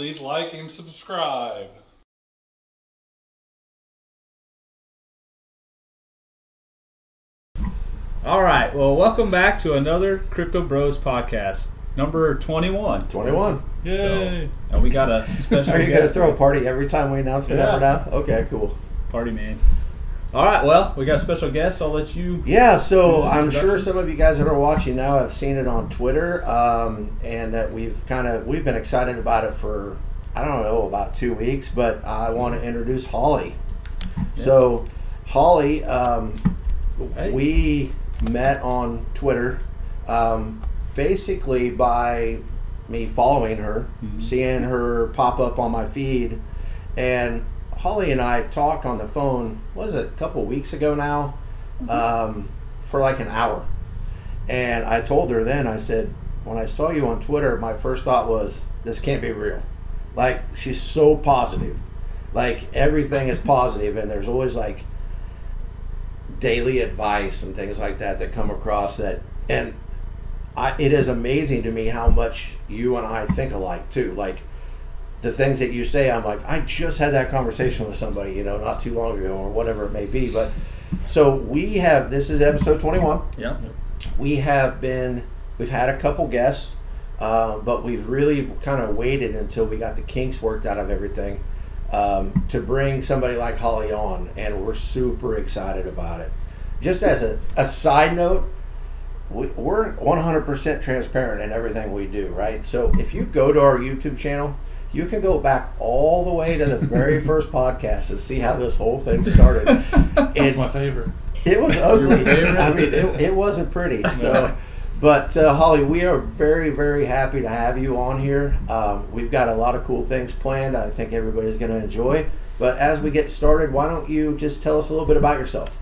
I'm Caleb. Please like and subscribe. All right. Well, welcome back to another Crypto Bros podcast, number 21. 21. Yay! And we got a special Are you going to throw a party every time we announce the Yeah. number now? Okay, cool. party man. All right. Well, we got a special guest. I'll let you. Yeah, so I'm sure some of you guys that are watching now have seen it on Twitter, um, and that we've kind of we've been excited about it for I don't know about two weeks, but I want to introduce Holly. So, Holly, um, Hey. we met on Twitter, um, basically by me following her, Mhm. seeing her pop up on my feed, and Holly and I talked on the phone. Was it a couple weeks ago now? Um, for like an hour, and I told her then. I said, when I saw you on Twitter, my first thought was, this can't be real. Like she's so positive, like everything is positive, and there's always like daily advice and things like that that come across that and I, it is amazing to me how much you and I think alike too like the things that you say I'm like I just had that conversation with somebody you know not too long ago or whatever it may be but so we have this is episode 21 Yeah. we have been we've had a couple guests uh, but we've really kind of waited until we got the kinks worked out of everything um, to bring somebody like holly on and we're super excited about it. Just as a, a side note we, we're 100% transparent in everything we do right? So if you go to our youtube channel you can go back all the way to the very first podcast and see how this whole thing started It's my favorite. it was ugly. I mean, it, it wasn't pretty. So, but uh, Holly, we are very, very happy to have you on here. Um, we've got a lot of cool things planned. I think everybody's going to enjoy. But as we get started, why don't you just tell us a little bit about yourself?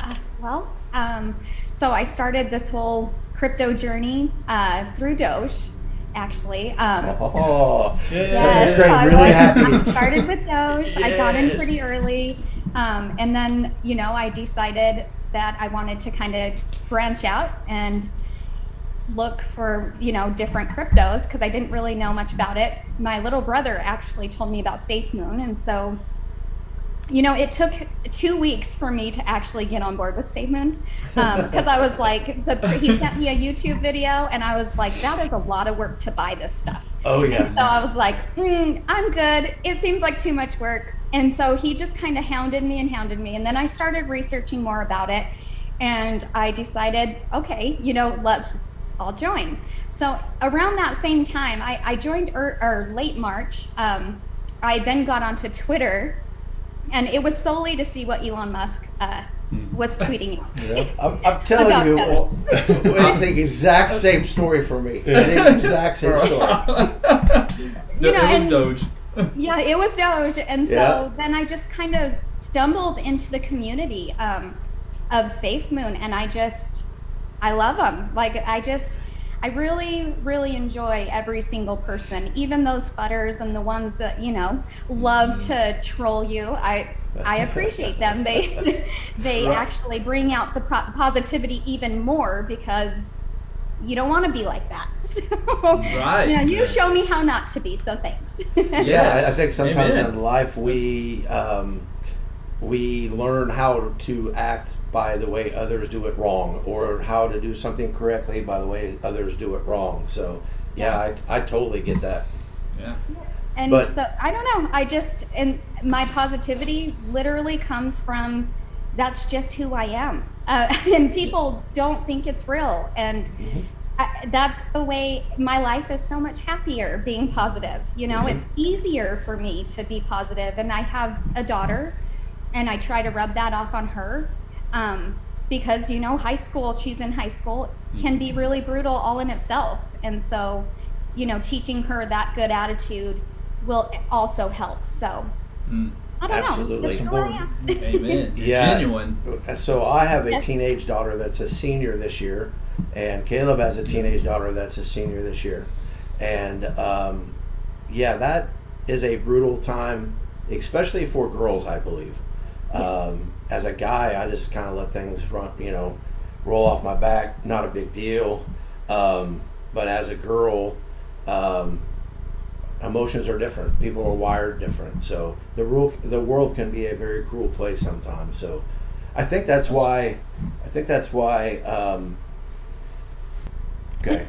Uh, well, um, so I started this whole crypto journey uh, through Doge, actually. Um, Oh, Yeah. That's great. I Really was- happy. I started with Doge. I got in pretty early, um, and then you know I decided that I wanted to kind of branch out and look for you know different cryptos because I didn't really know much about it. My little brother actually told me about SafeMoon, and so you know it took two weeks for me to actually get on board with SafeMoon because I was like, the, he sent me a YouTube video, and I was like, that is a lot of work to buy this stuff. oh And yeah. so I was like, mm, I'm good. It seems like too much work. And so he just kind of hounded me and hounded me. And then I started researching more about it. And I decided, okay, you know, let's, I'll join. So around that same time, I, I joined er, or late March. Um, I then got onto Twitter. And it was solely to see what Elon Musk uh, was tweeting out. Yeah. I'm, I'm telling you, well, it's the exact same story for me. The exact same story. You know, it was and- Doge. yeah, it was Doge, and so Yeah. then I just kind of stumbled into the community um, of SafeMoon, and I just I love them. Like I just I really really enjoy every single person, even those fudders and the ones that you know love to troll you. I I appreciate them. They they Right. actually bring out the po- positivity even more because you don't want to be like that. So, Right. You know, you show me how not to be. So thanks. Yeah, I, I think sometimes Amen. in life we um, we learn how to act by the way others do it wrong, or how to do something correctly by the way others do it wrong. So yeah, I, I totally get that. Yeah. And But- so I don't know. I just and my positivity literally comes from that's just who I am, uh, and people don't think it's real, and I, that's the way my life is so much happier being positive. You know, it's easier for me to be positive, and I have a daughter, and I try to rub that off on her. Um, because you know high school she's in high school can be really brutal all in itself and so you know teaching her that good attitude will also help so Mm. i don't Absolutely. know That's who I am. Amen. Yeah. Genuine. So I have a teenage daughter that's a senior this year, and Caleb has a teenage daughter that's a senior this year, and um, yeah, that is a brutal time, especially for girls, I believe. Um, as a guy, I just kind of let things run, you know, roll off my back. Not a big deal. Um, but as a girl, um, emotions are different. People are wired different. So the rule, the world can be a very cruel place sometimes. So I think that's why. I think that's why. Um, okay.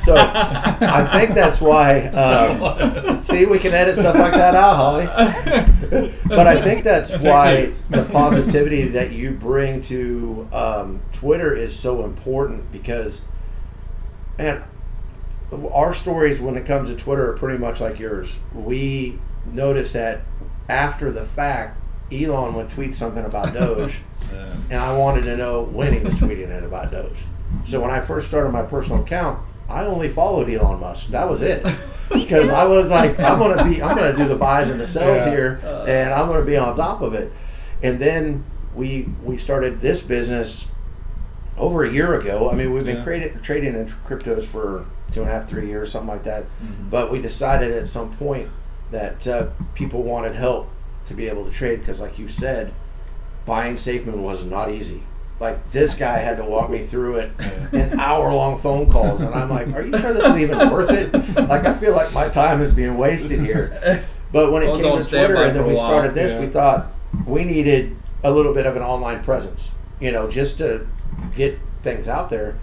So I think that's why. Um, see, we can edit stuff like that out, Holly. But I think that's why the positivity that you bring to um, Twitter is so important because, and our stories when it comes to Twitter are pretty much like yours. We noticed that after the fact, Elon would tweet something about Doge, Yeah. and I wanted to know when he was tweeting it about Doge. So when I first started my personal account, I only followed Elon Musk. That was it. Because I was like, I'm gonna be, I'm gonna do the buys and the sells Yeah. here, and I'm gonna be on top of it. And then we we started this business over a year ago. I mean, we've been Yeah. creating, trading in cryptos for two and a half, three years, something like that. But we decided at some point that uh, people wanted help to be able to trade because, like you said, buying SafeMoon was not easy. Like this guy had to walk me through it in hour-long phone calls, and I'm like, "Are you sure this is even worth it?" Like I feel like my time is being wasted here. But when it came on to Twitter and then we started this, yeah. we thought we needed a little bit of an online presence, you know, just to get things out there.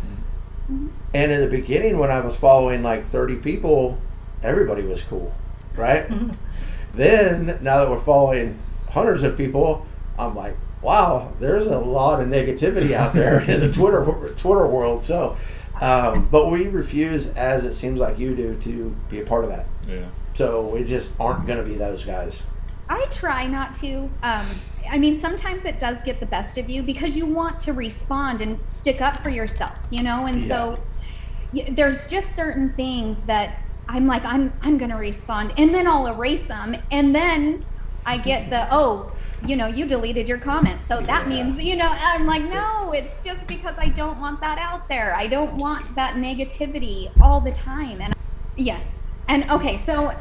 Mm-hmm. And in the beginning, when I was following like 30 people, everybody was cool, right? then, now that we're following hundreds of people, I'm like, wow, there's a lot of negativity out there in the Twitter Twitter world. So, um, but we refuse, as it seems like you do, to be a part of that. Yeah. So we just aren't going to be those guys. I try not to. Um, I mean, sometimes it does get the best of you because you want to respond and stick up for yourself, you know. And so y- there's just certain things that I'm like, I'm I'm gonna respond, and then I'll erase them, and then I get the oh, you know, you deleted your comments, so that means you know. I'm like, no, it's just because I don't want that out there. I don't want that negativity all the time, and yes, and okay, so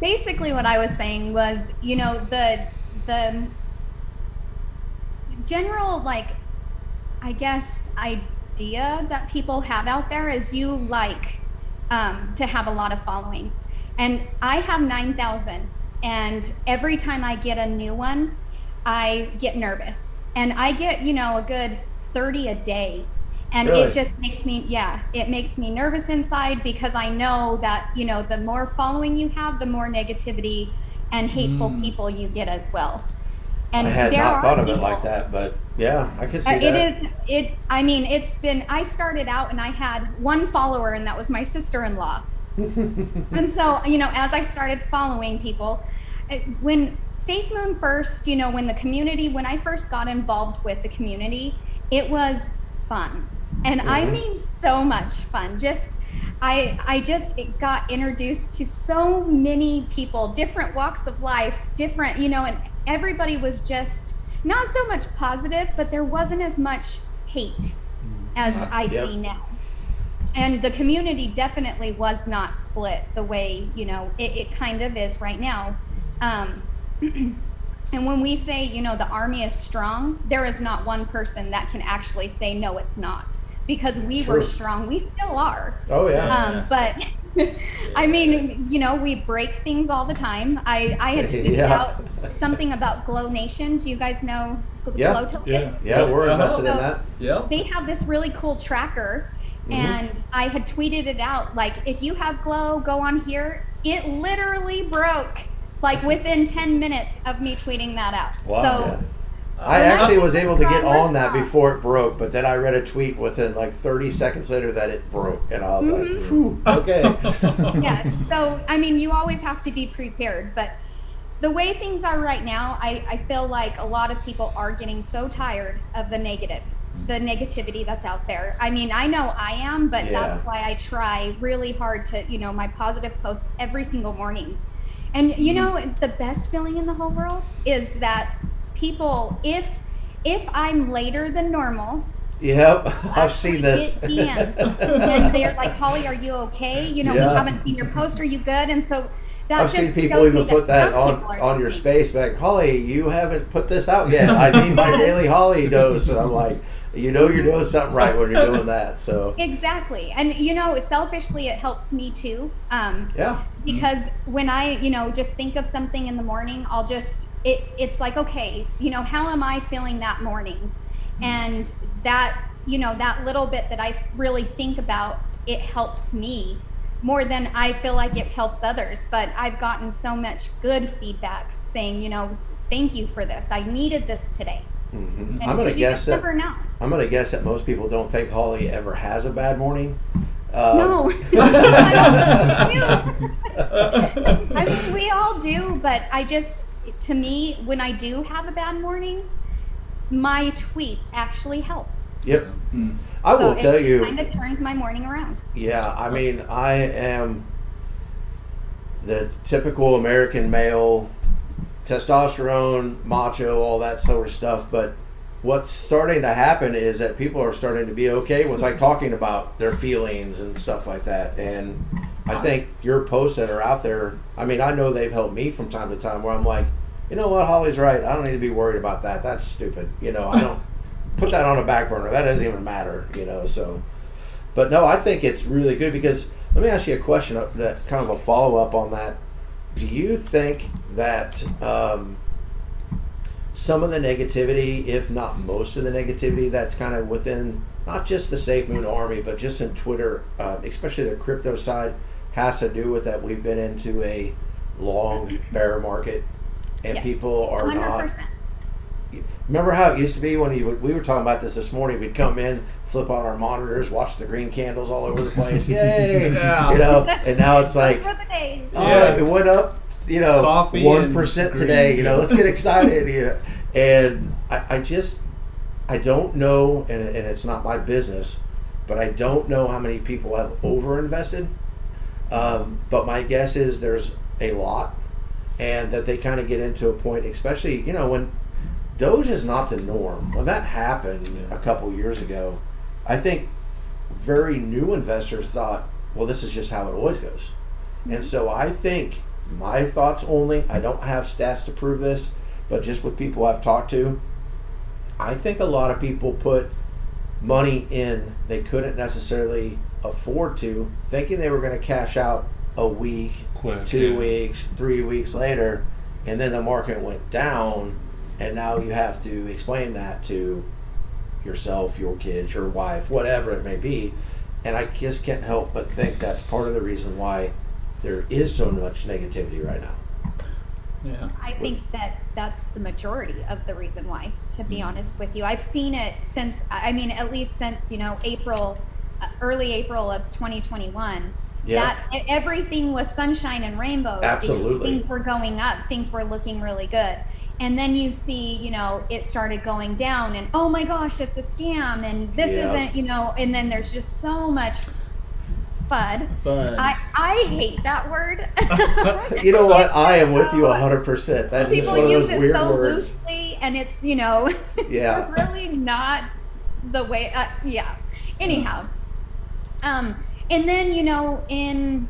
basically what I was saying was, you know, the the general like I guess idea that people have out there is you like um, to have a lot of followings, and I have nine thousand, and every time I get a new one, I get nervous, and I get you know a good thirty a day. And Really? it just makes me, yeah, it makes me nervous inside because I know that, you know, the more following you have, the more negativity and hateful Mm. people you get as well. And I had there not thought of it like that, but yeah, I can see uh, that. it is it i mean it's been i started out and i had one follower and that was my sister-in-law and so you know as i started following people it- when safe moon first you know when the community when i first got involved with the community it was fun. And i Mhm. mean so much fun. Just i i just got introduced to so many people different walks of life different you know and everybody was just not so much positive but there wasn't as much hate as i Yep. see now. And the community definitely was not split the way you know it, it kind of is right now. Um, and when we say you know the army is strong there is not one person that can actually say no it's not because we were strong we still are oh yeah. um, but I mean, you know, we break things all the time. I, I had tweeted Yeah. out something about Glow Nation. Do you guys know Gl- Yeah. Glow Token? Yeah. yeah, we're Uh-huh. invested in that. Yep. They have this really cool tracker, Mhm. and I had tweeted it out like, if you have Glow, go on here. It literally broke like within 10 minutes of me tweeting that out. Wow. So, Yeah. I actually was able to get on that solved. before it broke, but then I read a tweet within like 30 seconds later that it broke, and I was Mhm. like, Phew, okay. yes. So, I mean, you always have to be prepared. But the way things are right now, I, I feel like a lot of people are getting so tired of the negative, the negativity that's out there. I mean, I know I am, but Yeah. that's why I try really hard to, you know, my positive posts every single morning. And, you know, the best feeling in the whole world is that people, if if I'm later than normal, Yep, I've seen this. and they're like, Holly, are you okay? You know, Yeah. we haven't seen your post. Are you good? And so that I've seen people even put that on on your space back. Holly, you haven't put this out yet. I need my daily Holly dose, and I'm like, you know you're doing something right when you're doing that. So Exactly. And you know, selfishly it helps me too. Um yeah, because when I, you know, just think of something in the morning, I'll just it it's like, okay, you know, how am I feeling that morning? And that, you know, that little bit that I really think about, it helps me more than I feel like it helps others. But I've gotten so much good feedback saying, you know, thank you for this. I needed this today. Hmm I'm gonna you guess just that know. I'm gonna guess that most people don't think Holly ever has a bad morning. Um, No. I mean, we all do, but I just, to me, when I do have a bad morning, my tweets actually help. Yep. I will so tell it you. kind of turns my morning around. Yeah, I mean, I am the typical American male, testosterone, macho, all that sort of stuff. But what's starting to happen is that people are starting to be okay with like talking about their feelings and stuff like that. And I think your posts that are out there, I mean, I know they've helped me from time to time where I'm like, you know what, Holly's right. I don't need to be worried about that. That's stupid. You know, I don't put that on a back burner. That doesn't even matter, you know, so. But no, I think it's really good because let me ask you a question uh, that kind of a follow up on that. Do you think that um, some of the negativity, if not most of the negativity, that's kind of within not just the Safe Moon Army, but just in Twitter, uh, especially the crypto side, has to do with that we've been into a long bear market and Yes. people are not 100%. Remember how it used to be when you we were talking about this this morning? We'd come in, flip on our monitors, watch the green candles all over the place. Yay! Yeah. You know, and now it's like, Those were the days. all Yeah. right, it went up, you know, Coffee one and green, today. You know, let's get excited. you know. And I, I just, I don't know, and, and it's not my business, but I don't know how many people have overinvested. Um, but my guess is there's a lot, and that they kind of get into a point, especially you know when Doge is not the norm. When that happened Yeah. a couple years ago, I think very new investors thought, well, this is just how it always goes. And so I think my thoughts only, I don't have stats to prove this, but just with people I've talked to, I think a lot of people put money in they couldn't necessarily afford to, thinking they were going to cash out a week, Quick, two yeah. weeks, three weeks later, and then the market went down, and now you have to explain that to yourself, your kids, your wife, whatever it may be. And I just can't help but think that's part of the reason why there is so much negativity right now. Yeah. I think that that's the majority of the reason why, to Mm-hmm. be honest with you. I've seen it since, I mean, at least since, you know, April, uh, early April of 2021. Yeah. That everything was sunshine and rainbows. Absolutely. Things were going up, things were looking really good. And then you see, you know, it started going down, and oh my gosh, it's a scam, and this Yeah. isn't, you know, and then there's just so much FUD. Fun. I, I hate that word. You know what? I am with you 100%. That's just one of those use those it weird so words. loosely and it's you know it's Yeah. really not the way uh, yeah anyhow um and then you know in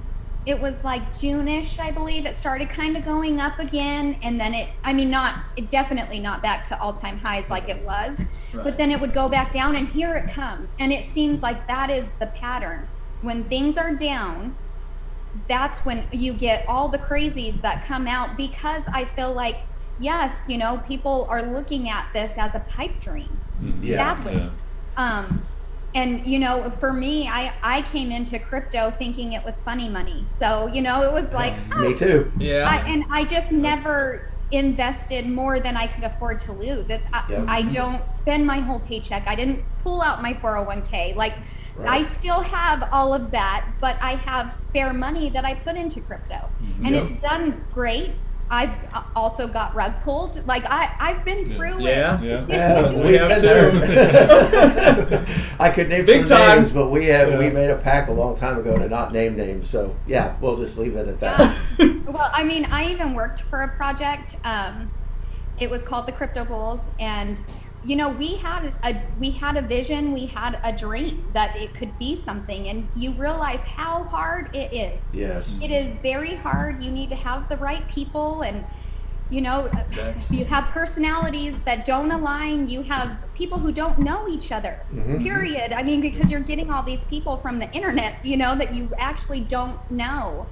it was like june-ish i believe it started kind of going up again and then it i mean not it definitely not back to all-time highs like it was Right. but then it would go back down and here it comes and it seems like that is the pattern when things are down that's when you get all the crazies that come out because I feel like, yes, you know, people are looking at this as a pipe dream. Yeah. Exactly. Yeah. Um, and you know, for me, I I came into crypto thinking it was funny money. So you know, it was like, Me oh. too. yeah. I, and I just never invested more than I could afford to lose. It's I, Yep. I don't spend my whole paycheck. I didn't pull out my 401k. Like I still have all of that, but I have spare money that I put into crypto. Mm-hmm. And Yep. it's done great. I've uh, also got rug pulled. Like I I've been through Yeah. it. Yeah. Yeah, We we have have too. I could name Big some time. names, but we have we made a pact a long time ago to not name names. So yeah, we'll just leave it at that. Yeah. well, I mean, I even worked for a project. Um, it was called the Crypto Bulls, and you know, we had a we had a vision, we had a dream that it could be something, and you realize how hard it is. Yes. It is very hard. You need to have the right people, and you know That's- you have personalities that don't align you have people who don't know each other Mhm. period i mean because you're getting all these people from the internet you know that you actually don't know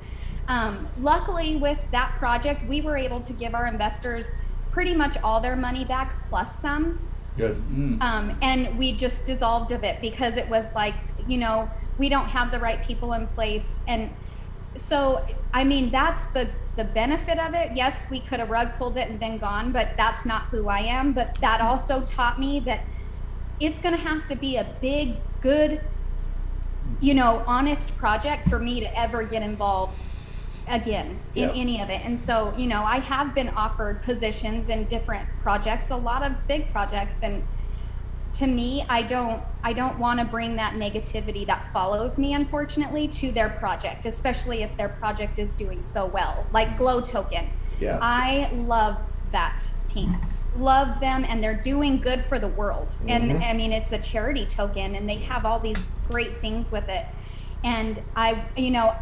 um, luckily with that project we were able to give our investors pretty much all their money back plus some Good. Mm. um, and we just dissolved of it because it was like you know we don't have the right people in place. And so i mean that's the the benefit of it. Yes we could have rug pulled it and been gone but that's not who i am. But that also taught me that it's going to have to be a big good you know honest project for me to ever get involved again in Yeah. any of it and so you know i have been offered positions in different projects a lot of big projects and to me i don't i don't want to bring that negativity that follows me unfortunately to their project especially if their project is doing so well like glow token Yeah. i love that team love them and they're doing good for the world and Mhm. i mean it's a charity token and they have all these great things with it and i you know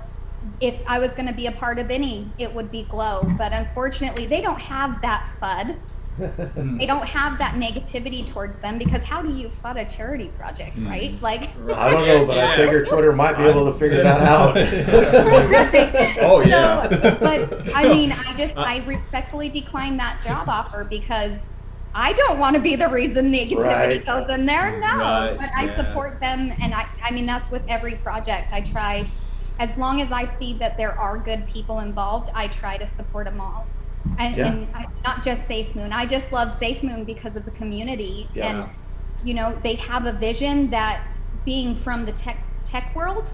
if i was going to be a part of any it would be glow but unfortunately they don't have that fud Mm. they don't have that negativity towards them because how do you fud a charity project Mm. right like I don't know, but I figure Twitter might be able to figure that out. oh yeah. So, but I mean, I just I respectfully declined that job offer because I don't want to be the reason negativity Right. goes in there. No, Right, but I yeah. support them, and I I mean that's with every project. I try, as long as I see that there are good people involved, I try to support them all. And, Yeah. and I, not just Safe Moon. I just love Safe Moon because of the community Yeah. and you know they have a vision that being from the tech tech world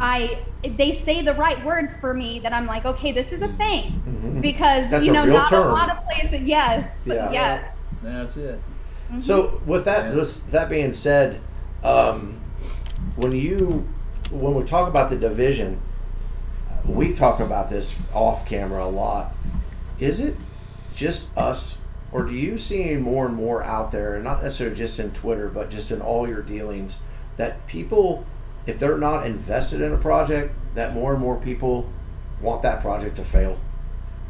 i they say the right words for me that i'm like okay this is a thing Mhm. because That's you know real not term. a lot of places yes Yeah. yes That's it. Mhm. So with that Yeah. with that being said, um, when you when we talk about the division, we talk about this off camera a lot. Is it just us, or do you see more and more out there, and not necessarily just in Twitter, but just in all your dealings, that people, if they're not invested in a project, that more and more people want that project to fail?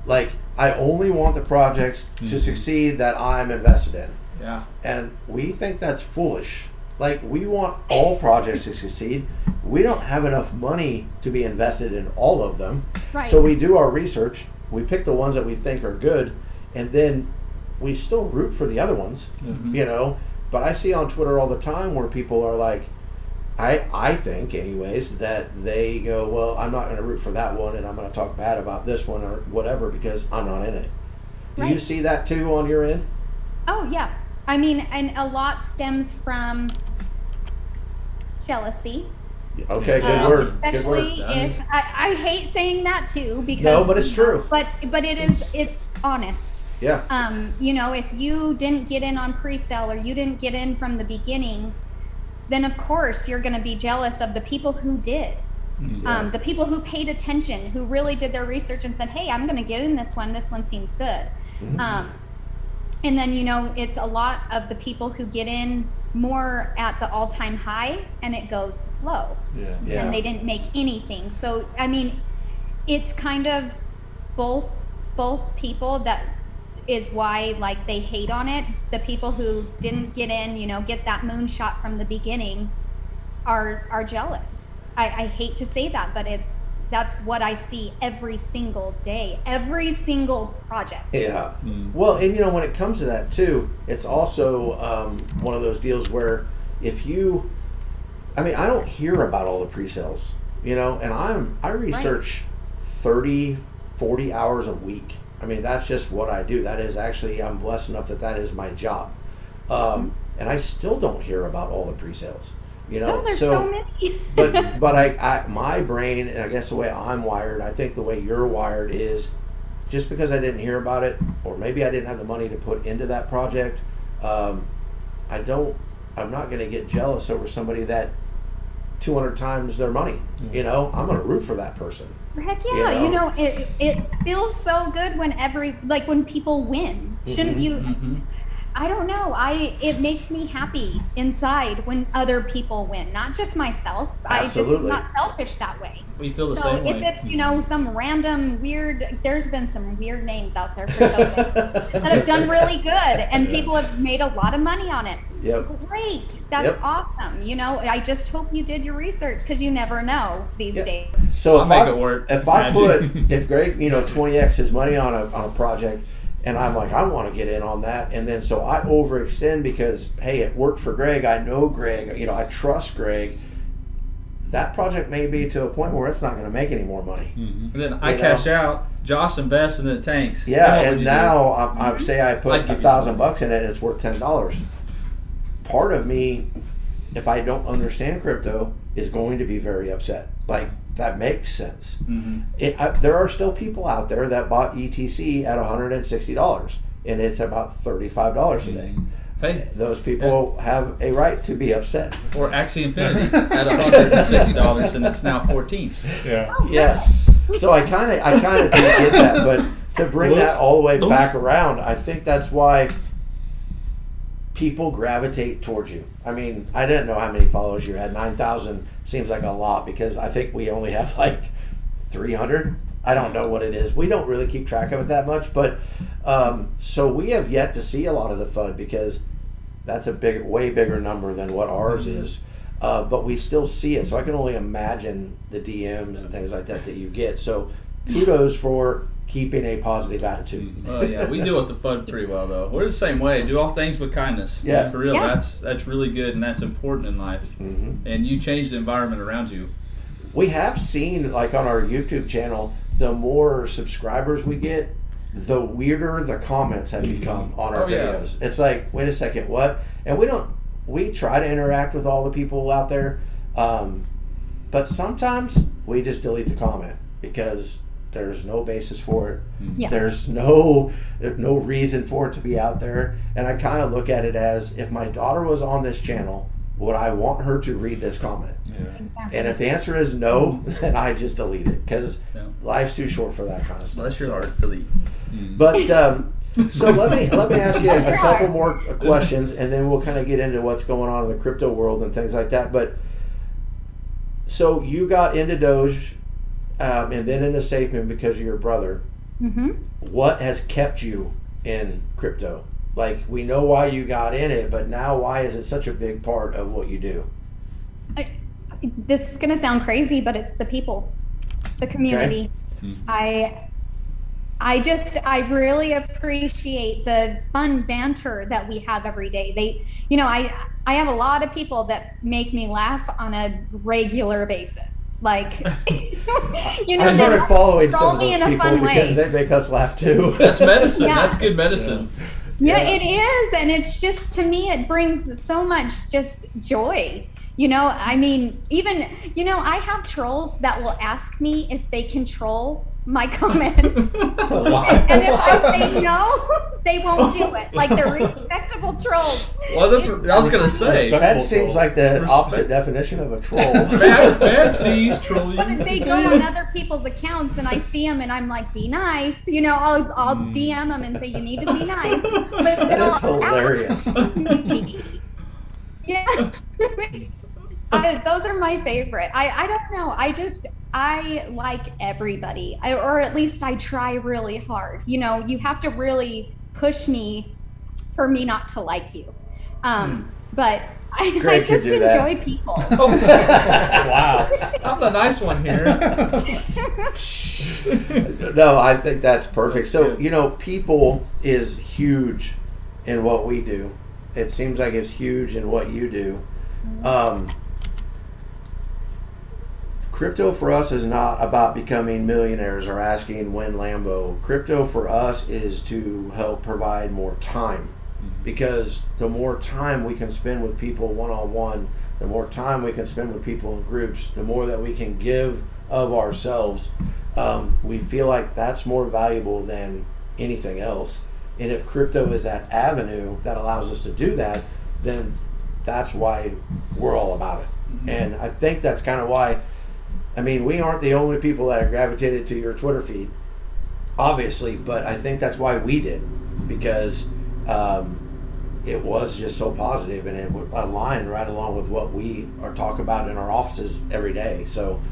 Like, I only want the projects to Mhm. succeed that I'm invested in. Yeah. And we think that's foolish. Like, we want all projects to succeed. We don't have enough money to be invested in all of them. right So we do our research, we pick the ones that we think are good, and then we still root for the other ones, mm-hmm. you know. But I see on Twitter all the time where people are like, I, I think, anyways, that they go, well, I'm not going to root for that one, and I'm going to talk bad about this one or whatever because I'm not in it. Do you see that too on your end? oh yeah i mean and a lot stems from jealousy Okay, good uh, word. Good especially word. if I, I hate saying that too because No, but it's true. but but it is it's honest Yeah. um, you know, if you didn't get in on pre-sale or you didn't get in from the beginning, then of course you're going to be jealous of the people who did, Mm. um, the people who paid attention, who really did their research and said, "Hey, I'm going to get in this one. This one seems good." Mhm. Um, and then you know, it's a lot of the people who get in more at the all-time high and it goes low Yeah. Yeah. and they didn't make anything. So I mean, it's kind of both both people that is why like they hate on it. The people who didn't get in, you know, get that moonshot from the beginning, are are jealous. I, I hate to say that, but it's that's what I see every single day, every single project. Yeah. Mm. Well, and you know, when it comes to that too, it's also um, one of those deals where if you, I mean, I don't hear about all the pre-sales, you know, and I'm I research 30, 40 hours a week. I mean, that's just what I do. That is actually I'm blessed enough that that is my job, um, and I still don't hear about all the pre-sales. You know, No, there's so, many. but but I, I my brain and I guess the way I'm wired, I think the way you're wired is just because I didn't hear about it, or maybe I didn't have the money to put into that project, um, I don't. I'm not going to get jealous over somebody that 200 times their money. You know, I'm going to root for that person. Heck yeah, you know? know, it it feels so good when every like when people win. Shouldn't Mhm. you? Mhm. I don't know. I it makes me happy inside when other people win, not just myself. I just am not selfish that way. We feel the so same if it's you know some random weird, there's been some weird names out there for Tobin that have done really good, and people have made a lot of money on it. Yep. Great, that's Yep. awesome. You know, I just hope you did your research because you never know these Yeah. days. So I'll if make I, it work. if I put if Greg, you know, twenty x his money on a on a project, and I'm like, I want to get in on that, and then so I overextend because hey, it worked for Greg. I know Greg. You know, I trust Greg. That project may be to a point where it's not going to make any more money. Mm-hmm. And then I You know? cash out. Josh invests and then it tanks. Yeah, what and now I, I mm-hmm. say I put a thousand bucks in it, and it's worth ten dollars. Part of me, if I don't understand crypto, is going to be very upset. Like that makes sense. Mhm. It, I, there are still people out there that bought ETC at one hundred and sixty dollars, and it's about thirty five dollars a day. Hey, Those people have a right to be upset. or Axie Infinity at $160 and it's now 14 Yeah. Yes. So I kind of, I kind of did get that, but to bring Whoops. that all the way Oops. back around, I think that's why people gravitate towards you. I mean, I didn't know how many followers you had. Nine thousand seems like a lot because I think we only have like three hundred. I don't know what it is. We don't really keep track of it that much, but um, so we have yet to see a lot of the FUD because that's a big, way bigger number than what ours is. Uh, but we still see it, so I can only imagine the DMs and things like that that you get. So kudos for keeping a positive attitude. Oh yeah, we deal with the FUD pretty well though. We're the same way. Do all things with kindness. Yeah. for real. Yeah. That's that's really good and that's important in life. hmm And you change the environment around you. We have seen, like on our YouTube channel, the more subscribers we get, the weirder the comments have become on our Oh, yeah. videos. It's like, wait a second, what? And we don't. We try to interact with all the people out there, um, but sometimes we just delete the comment because there's no basis for it. Yeah. There's no no reason for it to be out there, and I kind of look at it as if my daughter was on this channel, would I want her to read this comment? Yeah. Exactly. And if the answer is no, then I just delete it because Yeah. life's too short for that kind of stuff. Bless your So- heart, delete. But um, so let me let me ask you a couple more questions, and then we'll kind of get into what's going on in the crypto world and things like that. But so you got into Doge, um, and then into SafeMoon because of your brother. hmm What has kept you in crypto? Like we know why you got in it, but now why is it such a big part of what you do? This is gonna sound crazy, but it's the people, the community. I I just I really appreciate the fun banter that we have every day. They you know, I I have a lot of people that make me laugh on a regular basis. Like you know, I they started following some of me those in a people fun because way. they make us laugh too. That's medicine. Yeah. That's good medicine. Yeah, Yeah. it is. And it's just, to me, it brings so much just joy. You know, I mean, even, you know, I have trolls that will ask me if they control my comments. And if I say no, they won't do it. Like they're respectable trolls. Well, that's what I was gonna say. Respect- That seems like the Respect. opposite definition of a troll. Bad, bad, please, troll But you. they go on other people's accounts and I see them and I'm like, be nice. You know, I'll, I'll hmm. DM them and say, you need to be nice. But that is hilarious. yeah. I, those are my favorite. I, I don't know. I just, I like everybody, I, or at least I try really hard. You know, you have to really push me for me not to like you. Um, but I, I just do that. enjoy people. Wow. I'm the nice one here. no, I think that's perfect. That's so, good. you know, people is huge in what we do. It seems like it's huge in what you do. Um, crypto for us is not about becoming millionaires or asking when Lambo. Crypto for us is to help provide more time because the more time we can spend with people one on one, the more time we can spend with people in groups, the more that we can give of ourselves. Um, we feel like that's more valuable than anything else. And if crypto is that avenue that allows us to do that, then that's why we're all about it. And I think that's kind of why. I mean, we aren't the only people that have gravitated to your Twitter feed, obviously, but I think that's why we did because um, it was just so positive and it would align right along with what we are talking about in our offices every day. So,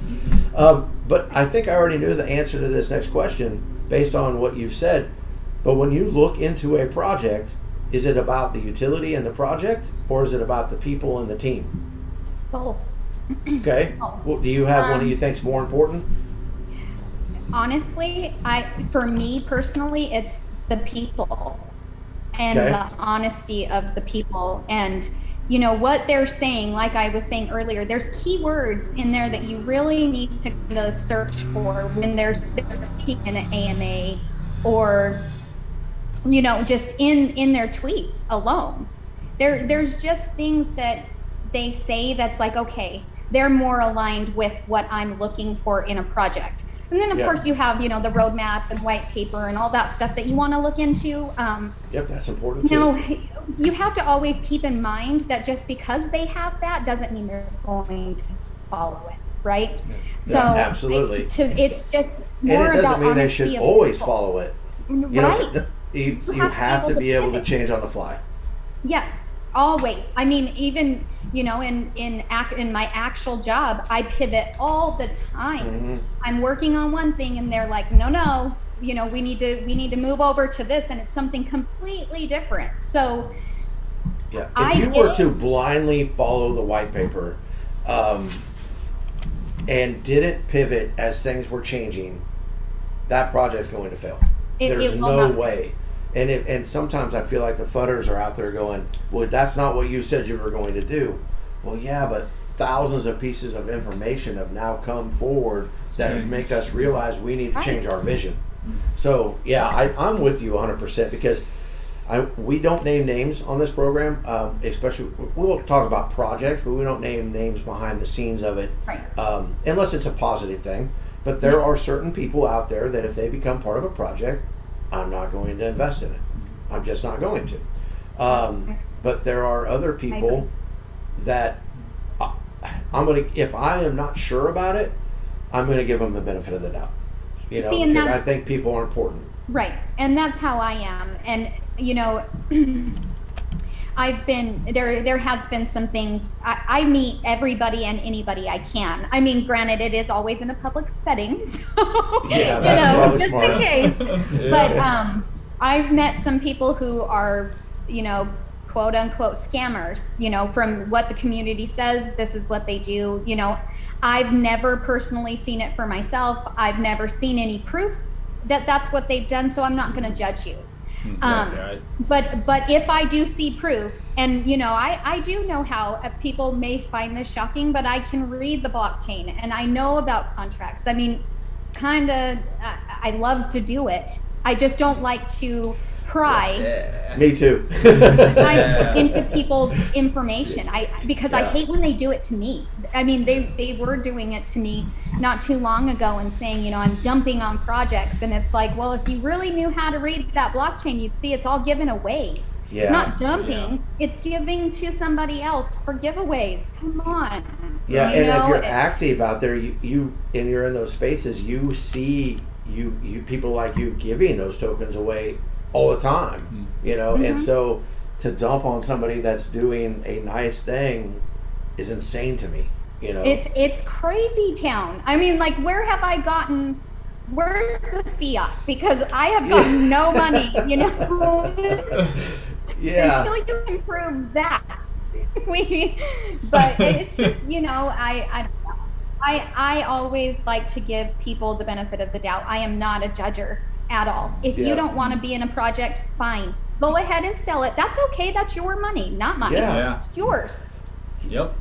um, but I think I already knew the answer to this next question based on what you've said. But when you look into a project, is it about the utility and the project, or is it about the people and the team? Both. Okay. Oh. Well, do you have one Um, that you think's more important? honestly, I for me personally, it's the people and Okay. the honesty of the people and you know what they're saying like i was saying earlier there's keywords in there that you really need to kind of search for when they're, they're speaking in an ama or you know just in in their tweets alone there there's just things that they say that's like okay they're more aligned with what i'm looking for in a project and then of Yeah. course you have you know the roadmap and white paper and all that stuff that you want to look into um, Yep, that's important you know you have to always keep in mind that just because they have that doesn't mean they're going to follow it right so absolutely. to it's just and it doesn't mean they should always people. follow it. You know, right so th- you, you have to be able to change on the fly. Yes, always. I mean, even you know, in in ac- in my actual job, I pivot all the time. Mhm. I'm working on one thing, and they're like, "No, no, you know, we need to we need to move over to this," and it's something completely different. So, Yeah. If I you were to blindly follow the white paper um, and didn't pivot as things were changing, that project's going to fail. It- There's it no way. And if, and sometimes I feel like the fudders are out there going, "Well, that's not what you said you were going to do." Well, yeah, but thousands of pieces of information have now come forward that Change. make us realize we need to change our vision. So yeah, I, I'm with you 100 percent because I, we don't name names on this program, um, especially we'll talk about projects, but we don't name names behind the scenes of it, Right. um, unless it's a positive thing. But there are certain people out there that if they become part of a project, I'm not going to invest in it. I'm just not going to. Um, but there are other people that I, I'm going to, if I am not sure about it, I'm going to give them the benefit of the doubt. You know, See, because I think people are important. right, and that's how I am. And you know, I've been there. There has been some things. I, I meet everybody and anybody I can. I mean, granted, it is always in a public setting, so Yeah, you know, just smart. in case. Yeah. But um, I've met some people who are, you know, quote unquote scammers. You know, from what the community says, this is what they do. You know, I've never personally seen it for myself. I've never seen any proof that that's what they've done. So I'm not going to judge you. Um, Right. but but if I do see proof, and you know, I I do know how uh, people may find this shocking, but I can read the blockchain and I know about contracts. I mean, it's kind of I, I love to do it. I just don't like to pry Yeah. Me too. pry Yeah. into people's information. I because I hate when they do it to me. I mean, they they were doing it to me not too long ago and saying, you know, I'm dumping on projects, and it's like, well, if you really knew how to read that blockchain, you'd see it's all given away. Yeah. It's not dumping; it's giving to somebody else for giveaways. Come on. Yeah, You and if you're active out there, you, you and you're in those spaces, you see you you people like you giving those tokens away all the time. You know, Mm-hmm. and so to dump on somebody that's doing a nice thing is insane to me. You know, It's it's crazy town. I mean, like, where have I gotten? Where's the fiat? Because I have gotten no money. You know. yeah, until you can prove that. we, but it's just you know I I know. I I always like to give people the benefit of the doubt. I am not a judger at all. If Yeah. you don't want to be in a project, fine. Go ahead and sell it. That's okay. That's your money, not mine. Yeah. Yeah. It's yours. Yep.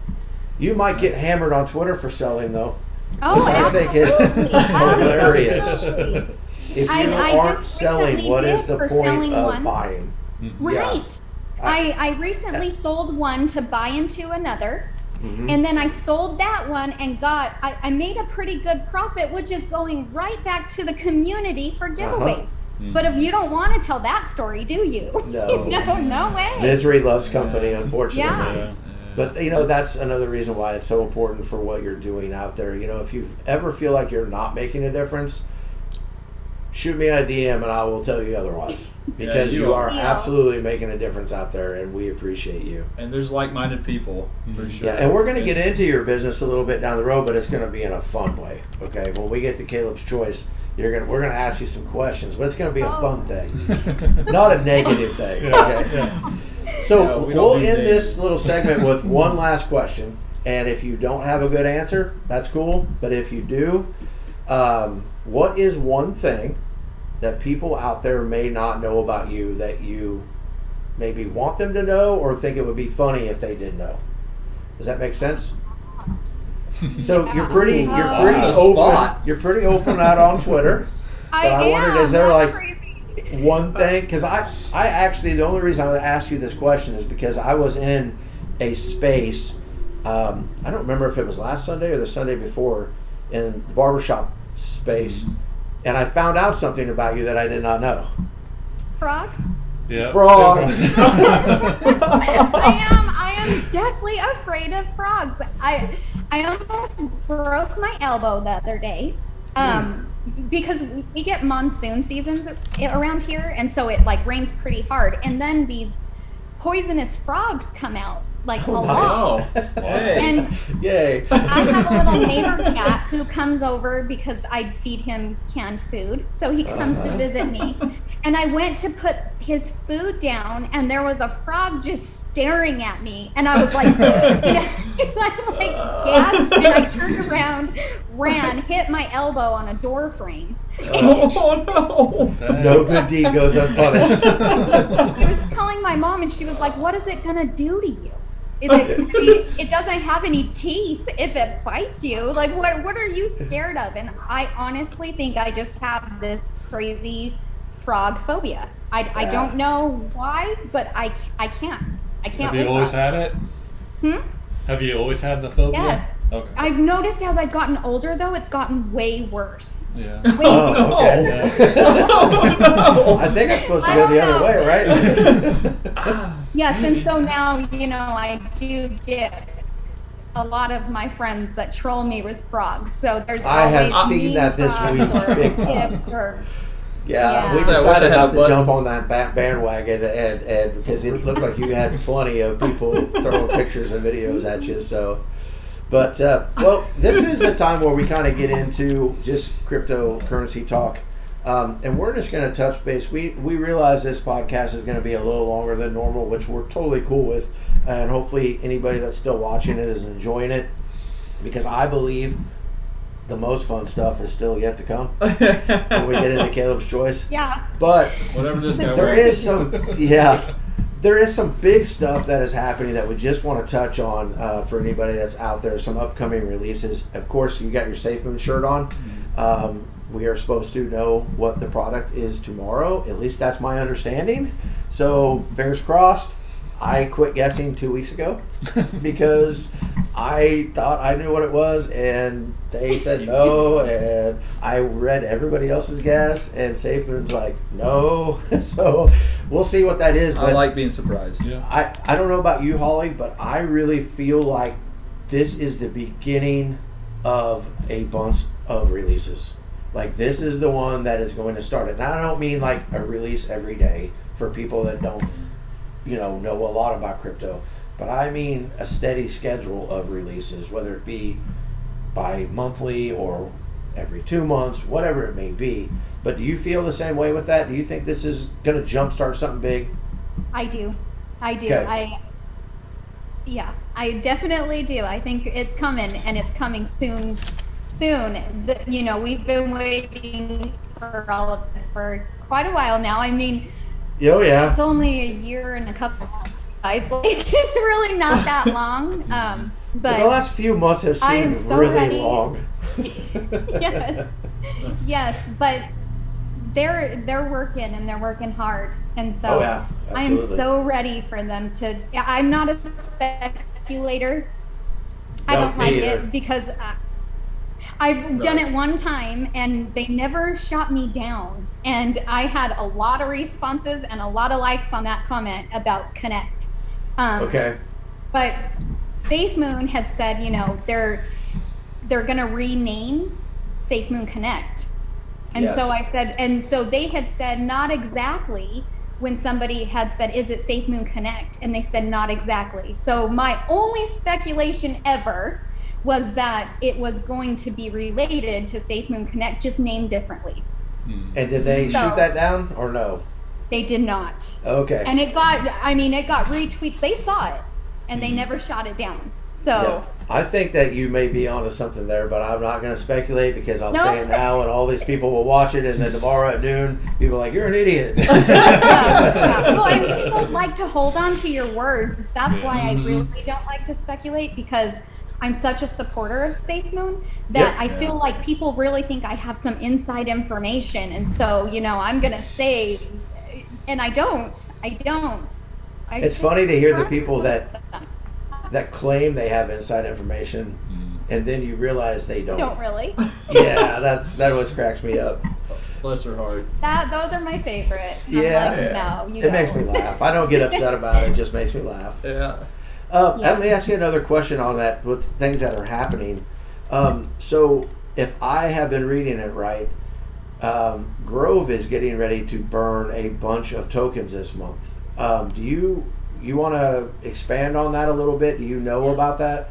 you might get hammered on Twitter for selling though, Oh, which I think is hilarious. If you I- I aren't just selling, what is the point of one. buying? Mm-hmm. Right. I, I recently sold one to buy into another. Mhm. And then I sold that one and got, I, I made a pretty good profit, which is going right back to the community for Uh-huh. giveaways. But if you don't want to tell that story, do you? No. no, no way. Misery loves company, unfortunately. Yeah. Yeah. But you know that's another reason why it's so important for what you're doing out there. You know, if you ever feel like you're not making a difference, shoot me a DM and I will tell you otherwise. Because you you are are. absolutely making a difference out there, and we appreciate you. And there's like-minded people for sure. Yeah, and we're going to get into your business a little bit down the road, but it's going to be in a fun way. Okay, when we get to Caleb's choice, you're going to we're going to ask you some questions, but it's going to be a Oh. fun thing, not a negative thing. Okay. Yeah. So Yeah, we we'll end names. this little segment with one last question, and if you don't have a good answer, that's cool. But if you do, um, what is one thing that people out there may not know about you that you maybe want them to know, or think it would be funny if they did know? Does that make sense? So you're pretty, you're Uh, pretty On the open. spot. You're pretty open out on Twitter. I, But I am. wondered, is there, like- crazy. one thing because I, I actually the only reason I asked you this question is because I was in a space um, I don't remember if it was last Sunday or the Sunday before in the barbershop space and I found out something about you that I did not know frogs? Yeah. frogs I am. I am deathly afraid of frogs. I I almost broke my elbow the other day, um, because we get monsoon seasons around here, and so it like rains pretty hard, and then these poisonous frogs come out like a Oh, lot. nice. Oh. And yay I have a little neighbor cat who comes over because I feed him canned food. So he comes to Uh-huh. visit me. And I went to put his food down, and there was a frog just staring at me. And I was like, and I like gasped, and I turned around, ran, hit my elbow on a door frame. oh no! no good deed goes unpunished I was calling my mom, and she was like, "What is it gonna do to you? It? it doesn't have any teeth if it bites you. Like, what? What are you scared of?" And I honestly think I just have this crazy frog phobia. I, I don't know why, but I, I can't. I can't. Have you always that. had it? Hmm? Have you always had the phobia? Yes. Okay. I've noticed as I've gotten older, though, it's gotten way worse. yeah. Way oh okay oh, no. I think I'm supposed to go the don't other way right Yes, and so now, you know, I do get a lot of my friends that troll me with frogs. So there's I have seen that this week, big time. or- Yeah, Yeah. we So I wish I decided not to jump on that ba- bandwagon, and, and because it looked like you had plenty of people throwing pictures and videos at you. So, but uh, well, this is the time where we kind of get into just cryptocurrency talk, um, and we're just going to touch base. We we realize this podcast is going to be a little longer than normal, which we're totally cool with, and hopefully anybody that's still watching it is enjoying it, because I believe. The most fun stuff is still yet to come when we get into Caleb's choice. Yeah. But Whatever this guy there wants. is some, yeah, there is some big stuff that is happening that we just want to touch on uh, for anybody that's out there. Some upcoming releases. Of course, you got your Safe Moon shirt on. Um, we are supposed to know what the product is tomorrow. At least that's my understanding. So, fingers crossed. I quit guessing two weeks ago because I thought I knew what it was, and they said no, and I read everybody else's guess, and SafeMoon's like no. so we'll see what that is. I like being surprised. Yeah. I, I don't know about you, Holly, but I really feel like this is the beginning of a bunch of releases. Like this is the one that is going to start it. And I don't mean like a release every day for people that don't, you know, know a lot about crypto, but I mean a steady schedule of releases, whether it be by monthly or every two months, whatever it may be. But do you feel the same way with that? Do you think this is going to jumpstart something big? I do. I do. Okay. I yeah, I definitely do. I think it's coming and it's coming soon soon. The, you know, we've been waiting for all of this for quite a while now. I mean, Oh yeah. it's only a year and a couple months, it's really not that long. Um, But the last few months have seemed so really ready. long. yes. Yes, but they're they're working and they're working hard. And so Oh yeah, I am so ready for them to. I'm not a speculator. I don't like either. it because I, I've done it one time and they never shot me down. And I had a lot of responses and a lot of likes on that comment about Connect. Um, Okay. but Safe Moon had said, you know, they're they're gonna rename Safe Moon Connect, And Yes. so I said, and so they had said not exactly when somebody had said, "Is it Safe Moon Connect?" and they said not exactly. So my only speculation ever was that it was going to be related to Safe Moon Connect, just named differently. And did they So- shoot that down or no? They did not. Okay. and it got i mean it got retweeted they saw it and they never shot it down so Yeah. I think that you may be onto something there, but I'm not going to speculate because I'll No. say it now, and all these people will watch it, and then tomorrow at noon, people are like, "You're an idiot." yeah. well and people like to hold on to your words that's why i Mhm. really don't like to speculate because i'm such a supporter of safe moon that Yep. i feel like people really think i have some inside information and so you know i'm gonna say and i don't i don't I It's funny to hear the people that- that claim they have inside information, mm. and then you realize they don't. don't really Yeah, that's that what cracks me up. Bless her heart. that those are my favorite Yeah. like, Yeah. no you It makes me laugh. I don't get upset about it; it just makes me laugh. Yeah. Uh, Yeah. Let me ask you another question on that with things that are happening. Um, so, if I have been reading it right, um, Grove is getting ready to burn a bunch of tokens this month. Um, do you you want to expand on that a little bit? Do you know about that?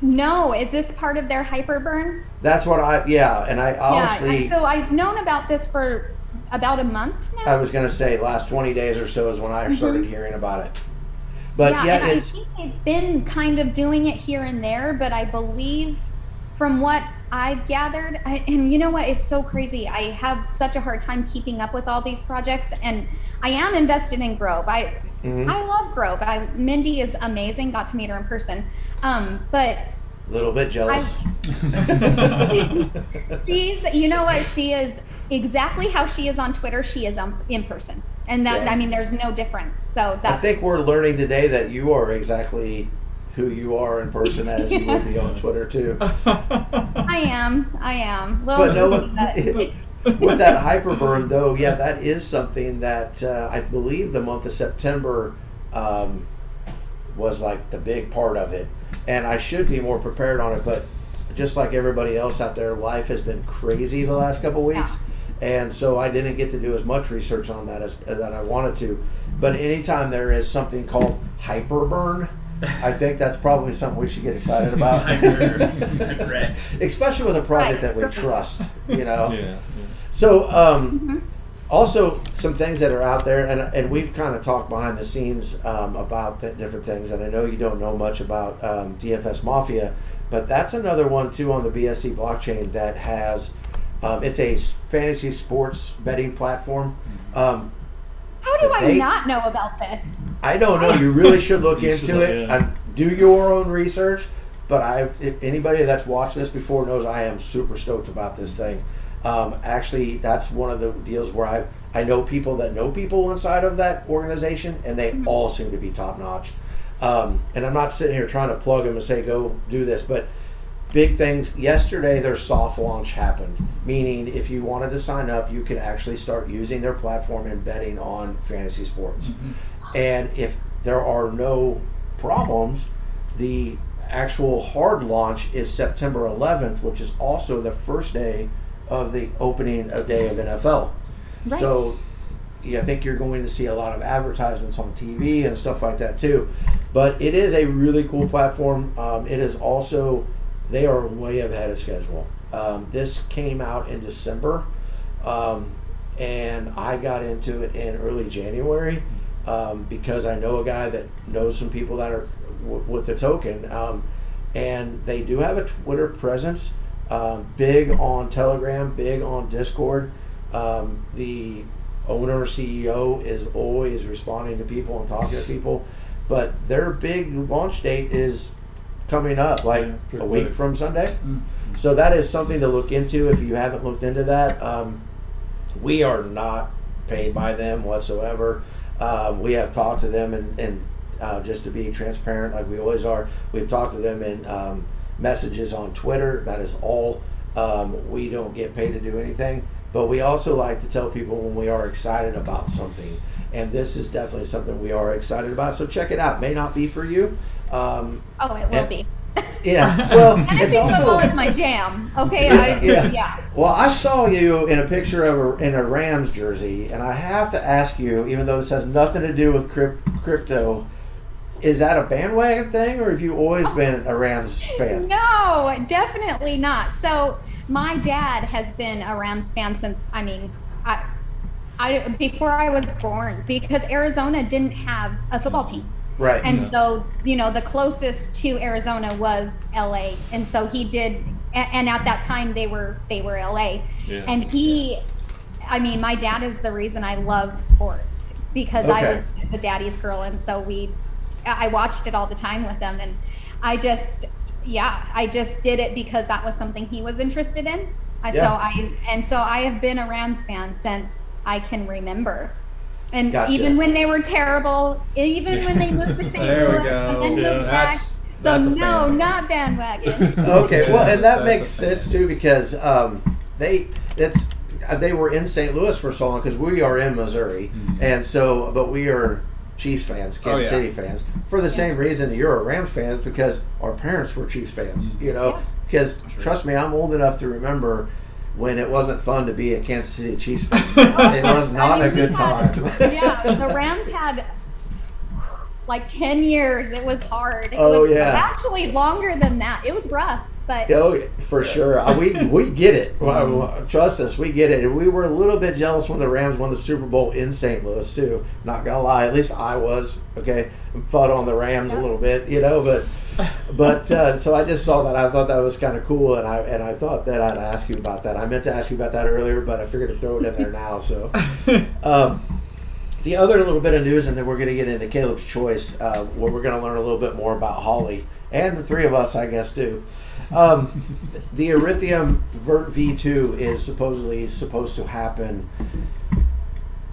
No, is this part of their hyperburn? That's what I yeah, and I yeah. honestly and So I've known about this for about a month now. I was gonna say last twenty days or so is when I started hearing about it. But yeah, Mm-hmm. and it's I think they've been kind of doing it here and there, but I believe from what I've gathered, I, and you know what, it's so crazy. I have such a hard time keeping up with all these projects, and I am invested in Grove. I Mhm. I love Grove. I Mindy is amazing. Got to meet her in person, um, but a little bit jealous. she's you know what she is exactly how she is on Twitter. She is um, in person, and that Yeah. I mean, there's no difference. So I think we're learning today that you are exactly who you are in person as you would be on Twitter too. I am. I am. Little But no, with that hyperburn though, yeah, that is something that uh, I believe the month of September um, was like the big part of it, and I should be more prepared on it. But just like everybody else out there, life has been crazy the last couple weeks, and so I didn't get to do as much research on that as that I wanted to. But anytime there is something called hyperburn. I think that's probably something we should get excited about, especially with a project that we trust. You know, Yeah. so, um, Mhm. also some things that are out there, and, and we've kind of talked behind the scenes um, about the different things, and I know you don't know much about um, DFS Mafia, but that's another one too on the BSC blockchain that has. Um, it's a fantasy sports betting platform. Um, How do I They- not know about this? I don't know. You really should look into should look, it. yeah. and do your own research. But I, if anybody that's watched this before knows I am super stoked about this thing. Um, actually, that's one of the deals where I I know people that know people inside of that organization, and they all seem to be top notch. Um, and I'm not sitting here trying to plug them and say go do this, but big things. Yesterday, their soft launch happened, meaning if you wanted to sign up, you can actually start using their platform and betting on fantasy sports. And if there are no problems, the actual hard launch is September 11th, which is also the first day of the opening of day of NFL. Right. So yeah, I think you're going to see a lot of advertisements on TV and stuff like that too. But it is a really cool platform. Um, it is also they are way ahead of schedule. Um, this came out in December, um, and I got into it in early January um, because I know a guy that knows some people that are w- with the token, um, and they do have a Twitter presence. Um, big on Telegram, big on Discord. Um, the owner CEO is always responding to people and talking to people, but their big launch date is coming up, like Yeah, pretty a week from Sunday. Mm. So that is something to look into if you haven't looked into that. Um, we are not paid by them whatsoever. Um, we have talked to them and, and uh, just to be transparent, like we always are, we've talked to them in um, messages on Twitter. That is all. Um, we don't get paid to do anything, but we also like to tell people when we are excited about something. And this is definitely something we are excited about. So check it out. May not be for you. Um, Oh, it will And- be. Yeah. Well, it's also is my jam. Okay, I, Yeah. yeah. Well, I saw you in a picture of a, in a Rams jersey, and I have to ask you, even though this has nothing to do with crypto, is that a bandwagon thing, or have you always been a Rams fan? No, definitely not. So my dad has been a Rams fan since I mean, I, I before I was born because Arizona didn't have a football team. Right. And so, you know, the closest to Arizona was LA. And so he did and at that time they were they were LA. Yeah. And he I mean, my dad is the reason I love sports because I was a daddy's girl and so we I watched it all the time with them and I just yeah, I just did it because that was something he was interested in. Yeah. So I and so I have been a Rams fan since I can remember. And Gotcha. even when they were terrible, even when they moved to St. Louis and then Yeah, moved back. So no, fan. not bandwagon. Okay, well, and that makes sense too because um, they it's uh, they were in St. Louis for so long because we are in Missouri, and so but we are Chiefs fans, Kansas Mm-hmm. Oh, yeah. City fans for the same reason that you're a Rams fan is because our parents were Chiefs fans, Mm-hmm. you know. Yeah. Because trust me, I'm old enough to remember when it wasn't fun to be a Kansas City Chiefs fan. it was not a good time. yeah, the Rams had like 10 years. It was hard. It Oh, was yeah. Actually, longer than that. It was rough, but Oh, for sure. Uh, We we get it. Well, Trust us, we get it. And we were a little bit jealous when the Rams won the Super Bowl in St. Louis too. Not gonna lie, at least I was. Okay, fought on the Rams a little bit, you know. But but uh, so I just saw that. I thought that was kind of cool, and I and I thought that I'd ask you about that. I meant to ask you about that earlier, but I figured to throw it in there now. So. Um, the other little bit of news, and then we're going to get into Caleb's choice, uh, where we're going to learn a little bit more about Holly and the three of us, I guess, too. Um, the Erythium Vert V2 is supposedly supposed to happen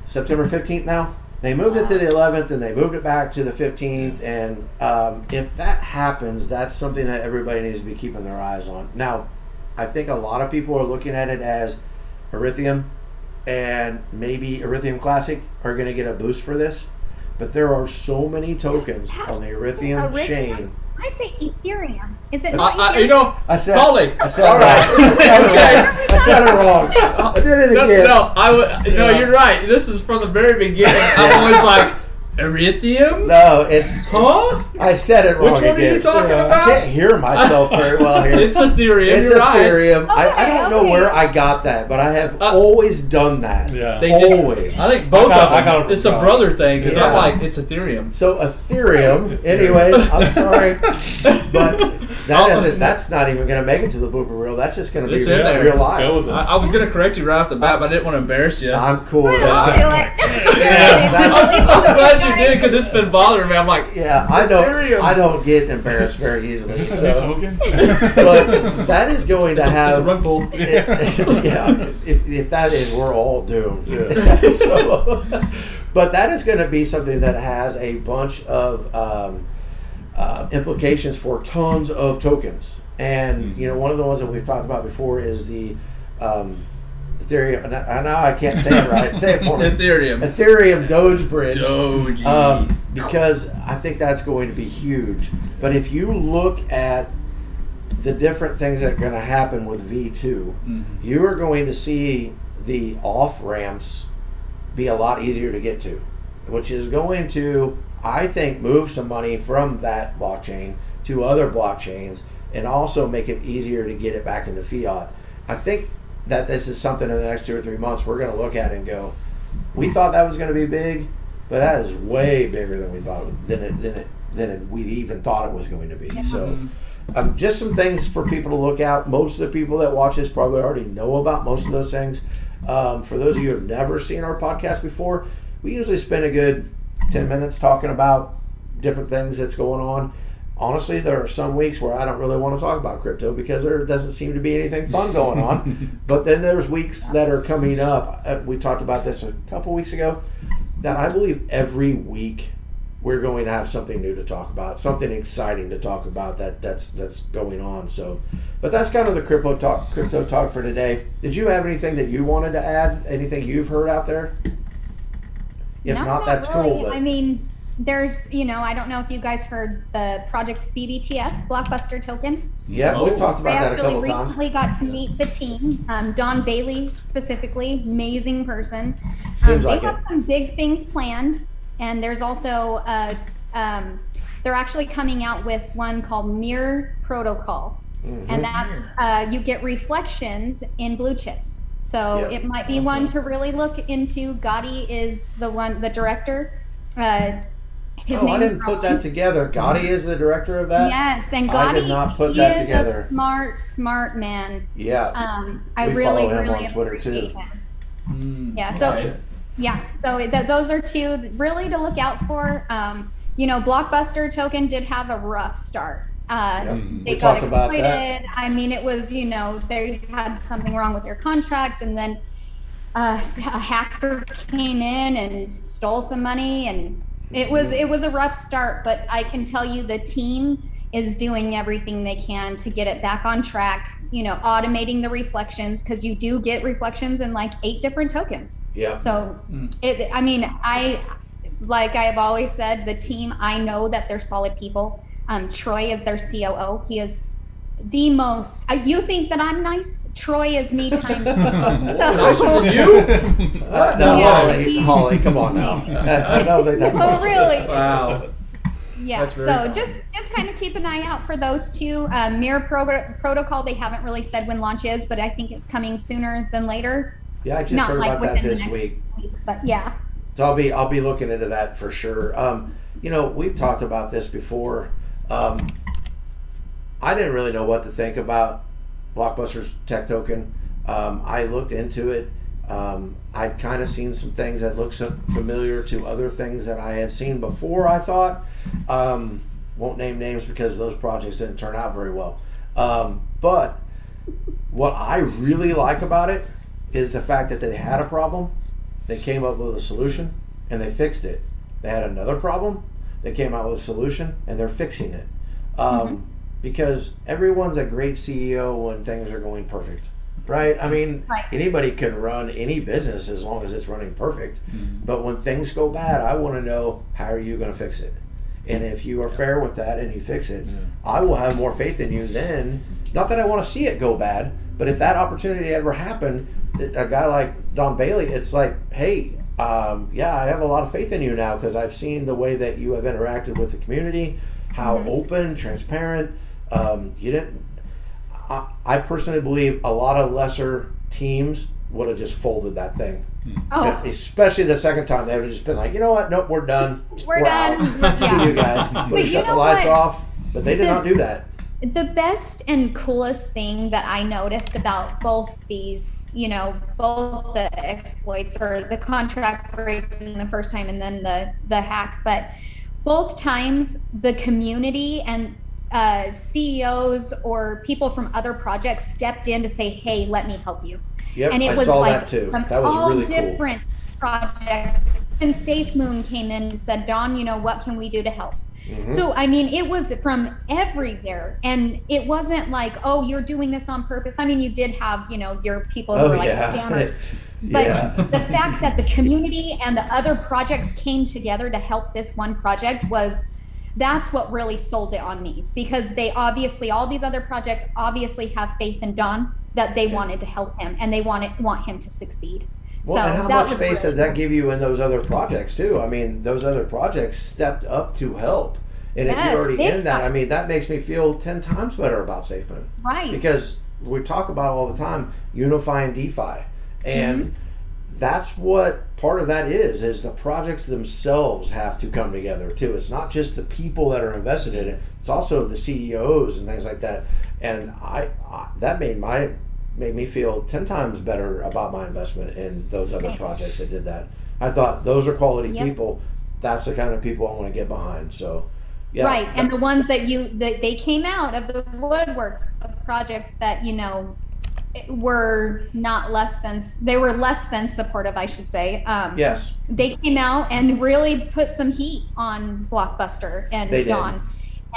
September 15th now. They moved it to the 11th and they moved it back to the 15th. And um, if that happens, that's something that everybody needs to be keeping their eyes on. Now, I think a lot of people are looking at it as Erythium and maybe Erythium Classic are going to get a boost for this. But there are so many tokens on the Erythium Erythium? chain. I say Ethereum. Is it I, not uh, I, Ethereum? you know, I said, Holly. I said, All right. I said, Okay. I said it wrong. I did it again. no, I would. No, you're right. This is from the very beginning. I'm always like, Erythium? No, it's. Huh? I said it wrong Which one are you talking I about? I can't hear myself very well here. It's Ethereum. It's you're right. Ethereum. I, I Okay, don't know where I got that, but I have Uh, always done that. Yeah. They just, Always. I think both I got- of them. I got it it's a brother thing because I'm like, it's Ethereum. So Ethereum. Anyways, I'm sorry, but that I'll- isn't. That's not even going to make it to the blooper reel. That's just going to be in real, there. real life. go with. I, I was gonna correct you right off the bat, but I didn't want to embarrass you. I'm cool with I'll that. do it. Yeah, that's- I'm glad you did because it's been bothering me. I'm like, Yeah, I don't. Ethereum. I don't get embarrassed very easily. Is this a so- new token? but that is going it's to a, have. it's a rug pull. yeah, if, if that is, we're all doomed. Yeah. so, but that is going to be something that has a bunch of um, uh, implications for tons of tokens. And you know, one of the ones that we've talked about before is the um, Ethereum. Now I can't say it right. say it for me. Ethereum. Ethereum Doge Bridge. Doji. Um, because I think that's going to be huge. But if you look at the different things that are going to happen with V2, Mhm. you are going to see the off ramps be a lot easier to get to, which is going to, I think, move some money from that blockchain to other blockchains and also make it easier to get it back into fiat. I think that this is something in the next two or three months we're going to look at and go, we thought that was going to be big, but that is way bigger than we thought than it than it than it, we even thought it was going to be. So, um, just some things for people to look out. Most of the people that watch this probably already know about most of those things. Um, for those of you who have never seen our podcast before, we usually spend a good ten minutes talking about different things that's going on. Honestly, there are some weeks where I don't really want to talk about crypto because there doesn't seem to be anything fun going on. but then there's weeks that are coming up. Uh, We talked about this a couple weeks ago. That I believe every week we're going to have something new to talk about, something exciting to talk about that that's that's going on. So, but that's kind of the crypto talk crypto talk for today. Did you have anything that you wanted to add? Anything you've heard out there? If No, not, that's really. cool. But I mean, there's, you know, I don't know if you guys heard the Project BBTF Blockbuster Token. Yeah, Oh. we've talked about I that a actually couple times. We recently got to meet the team. Um, Don Bailey specifically, amazing person. Seems um, like they have it. some big things planned, and there's also uh, um, they're actually coming out with one called Mirror Protocol, Mhm. and that's uh, you get reflections in blue chips. So Yep. it might be one to really look into. Gotti is the one, the director. Uh, his oh, name I didn't put that together. Gotti is the director of that. Yes, and I Gotti did not put he that is together. a smart, smart man. Yeah. Um, I We really, follow him really on Twitter, too. him. Mm, Yeah, so okay. yeah, so th- those are two really to look out for. Um, you know, Blockbuster Token did have a rough start. Uh, Yep. They We got talked about that. exploited. I mean, it was you know they had something wrong with their contract, and then uh, a hacker came in and stole some money, and it was it was a rough start. But I can tell you, the team is doing everything they can to get it back on track. You know, automating the reflections because you do get reflections in like eight different tokens. Yeah. So, Mm. it, I mean, I, like I've always said, the team, I know that they're solid people. Um, Troy is their COO. He is the most, uh, you think that I'm nice? Troy is me times. Nicer than you? Uh, no, Yeah. Holly, Holly, come on now. I don't that's oh, really? wow. Yeah. That's very So cool. just just kind of keep an eye out for those two. Uh, Mirror Prog- Protocol, they haven't really said when launch is, but I think it's coming sooner than later. Yeah, I just Not heard like about that this week. week, but yeah. So I'll be I'll be looking into that for sure. Um, you know, we've talked about this before. Um, I didn't really know what to think about Blockbuster's tech token. Um, I looked into it. Um, I'd kind of seen some things that looked so familiar to other things that I had seen before. I thought um, won't name names because those projects didn't turn out very well. Um, but what I really like about it is the fact that they had a problem, they came up with a solution, and they fixed it. They had another problem, they came out with a solution, and they're fixing it. Um, Because everyone's a great CEO when things are going perfect, right? I mean, Right. anybody can run any business as long as it's running perfect. Mhm. But when things go bad, I want to know how are you going to fix it? And if you are fair with that and you fix it, Yeah. I will have more faith in you then. Not that I want to see it go bad, but if that opportunity ever happened, a guy like Don Bailey, it's like, hey, um, yeah, I have a lot of faith in you now because I've seen the way that you have interacted with the community, how Mhm. open, transparent. Um, you didn't. I, I personally believe a lot of lesser teams would have just folded that thing. Oh, Especially the second time, they would have just been like, you know what? Nope, we're done. We're out. done. See Yeah. you guys. Would But have shut the lights what? off. But they did The- not do that. the best and coolest thing that I noticed about both these, you know, both the exploits or the contract breaking the first time and then the the hack, but both times the community and uh, CEOs or people from other projects stepped in to say, "Hey, let me help you." Yep, and it I was saw like that too. from That was all really cool. different projects. And Safe Moon came in and said, "Don, you know what can we do to help?" Mhm. So I mean, it was from everywhere, and it wasn't like, "Oh, you're doing this on purpose." I mean, you did have, you know, your people who Oh were like yeah. scammers, but yeah. the fact that the community and the other projects came together to help this one project was that's what really sold it on me because they obviously all these other projects obviously have faith in Don that they Yeah. wanted to help him and they wanted want him to succeed. Well, so and how much faith really did that give you in those other projects too? I mean, those other projects stepped up to help. And if you're already in that. I mean, that makes me feel ten times better about SafeMoon. right. because we talk about all the time unifying DeFi, and Mm-hmm. That's what part of that is. Is the projects themselves have to come together too. It's not just the people that are invested in it; it's also the CEOs and things like that. And I, I that made my made me feel ten times better about my investment in those other projects that did that. I thought those are quality Yep. people. That's the kind of people I want to get behind. So, yeah, right and the ones that you that they came out of the woodworks of projects that you know were not less than they were less than supportive i should say um yes, they came out and really put some heat on blockbuster and They dawn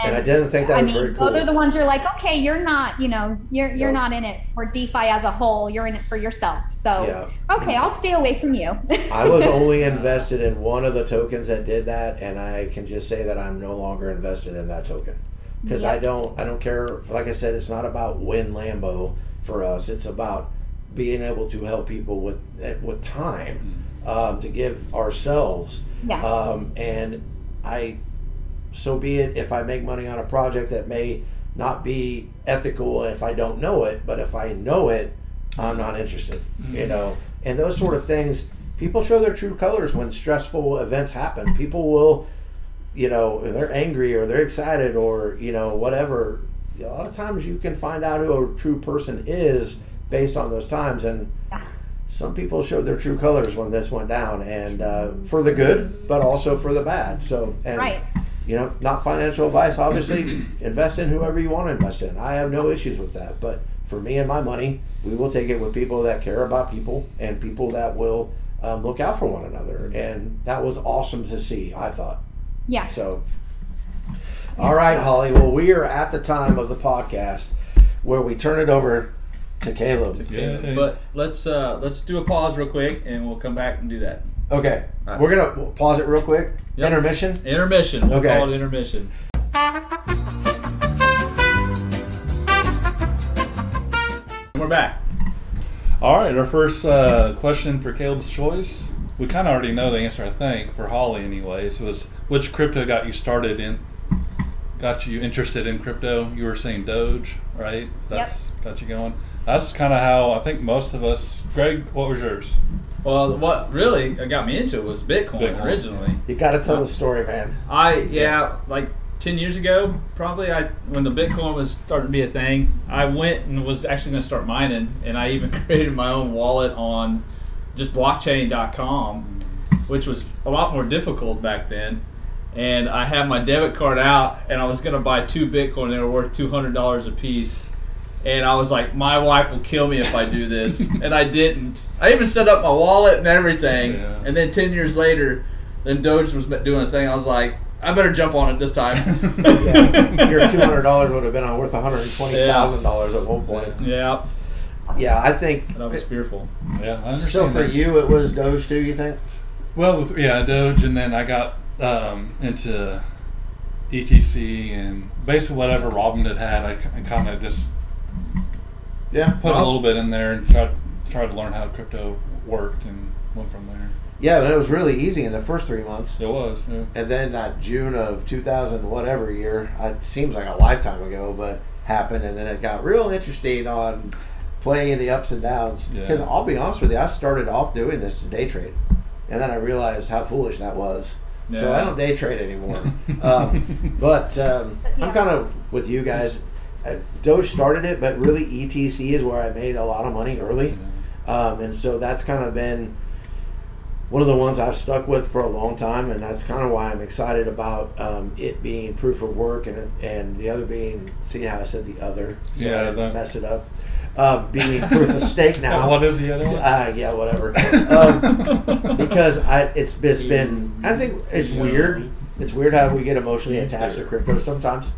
And I didn't think that I was mean, very cool. those are the ones you're like, okay, you're not, you know, you're you're not in it for DeFi as a whole. You're in it for yourself. So, Yeah. okay, I'll stay away from you. I was only invested in one of the tokens that did that, and I can just say that I'm no longer invested in that token because I don't I don't care. Like I said, it's not about win Lambo for us. It's about being able to help people with with time um, to give ourselves. Yeah. Um, and I, so be it. If I make money on a project that may not be ethical if I don't know it, but if I know it, I'm not interested. You know, and those sort of things. People show their true colors when stressful events happen. People will, you know, they're angry or they're excited or you know whatever. A lot of times you can find out who a true person is based on those times, and some people showed their true colors when this went down, and uh, for the good, but also for the bad. So, and Right. you know, not financial advice. Obviously, invest in whoever you want to invest in. I have no issues with that. But for me and my money, we will take it with people that care about people and people that will um, look out for one another. And that was awesome to see. I thought yeah. so. All right, Holly. Well, we are at the time of the podcast where we turn it over to Caleb. Yeah, but let's uh, let's do a pause real quick, and we'll come back and do that. Okay, All right. we're gonna we'll pause it real quick. Yep. Intermission. Intermission. We'll Okay. call it intermission. We're back. All right, our first uh, question for Caleb's choice. We kind of already know the answer, I think, for Holly, anyways. Was which crypto got you started in? Got you interested in crypto? You were saying Doge, right? That's got you going. That's kind of how I think most of us. Greg, what was yours? Well, what really got me into it was Bitcoin, Bitcoin, originally. You got to tell uh, the story, man. I yeah, like ten years ago, probably I when the Bitcoin was starting to be a thing, I went and was actually going to start mining, and I even created my own wallet on just blockchain.com, which was a lot more difficult back then. And I had my debit card out, and I was going to buy two Bitcoin. They were worth two hundred dollars a piece. And I was like, my wife will kill me if I do this. and I didn't. I even set up my wallet and everything. Yeah. And then 10 years later, then Doge was doing a thing. I was like, I better jump on it this time. Yeah, your two hundred dollars would have been worth one hundred twenty thousand dollars at one point. yeah. Yeah, I think. And I was fearful. Yeah, I understand. So for that. you, it was Doge too. You think? Well, with, yeah, Doge, and then I got um, into ETC and basically whatever Robin had had, I, kind of just Yeah. put a little bit in there and tried tried to learn how crypto worked and went from there. Yeah, but it was really easy in the first three months. It was, yeah. And then that June of 2000, whatever year, it seems like a lifetime ago, but happened. And then it got real interesting on playing the ups and downs. Yeah. Because I'll be honest with you, I started off doing this to day trade. And then I realized how foolish that was. So I don't day trade anymore. um, but um, I'm kind of with you guys. Uh, Doge started it, but really ETC is where I made a lot of money early. Um, and so that's kind of been one of the ones I've stuck with for a long time, and that's kind of why I'm excited about um, it being proof of work, and and the other being see how I said the other, so Yeah, I didn't mess it up. Um, being proof of stake now. what is the other one? Uh, yeah, whatever. Um, because I, it's, it's been, I think it's weird. It's weird how we get emotionally attached to crypto sometimes.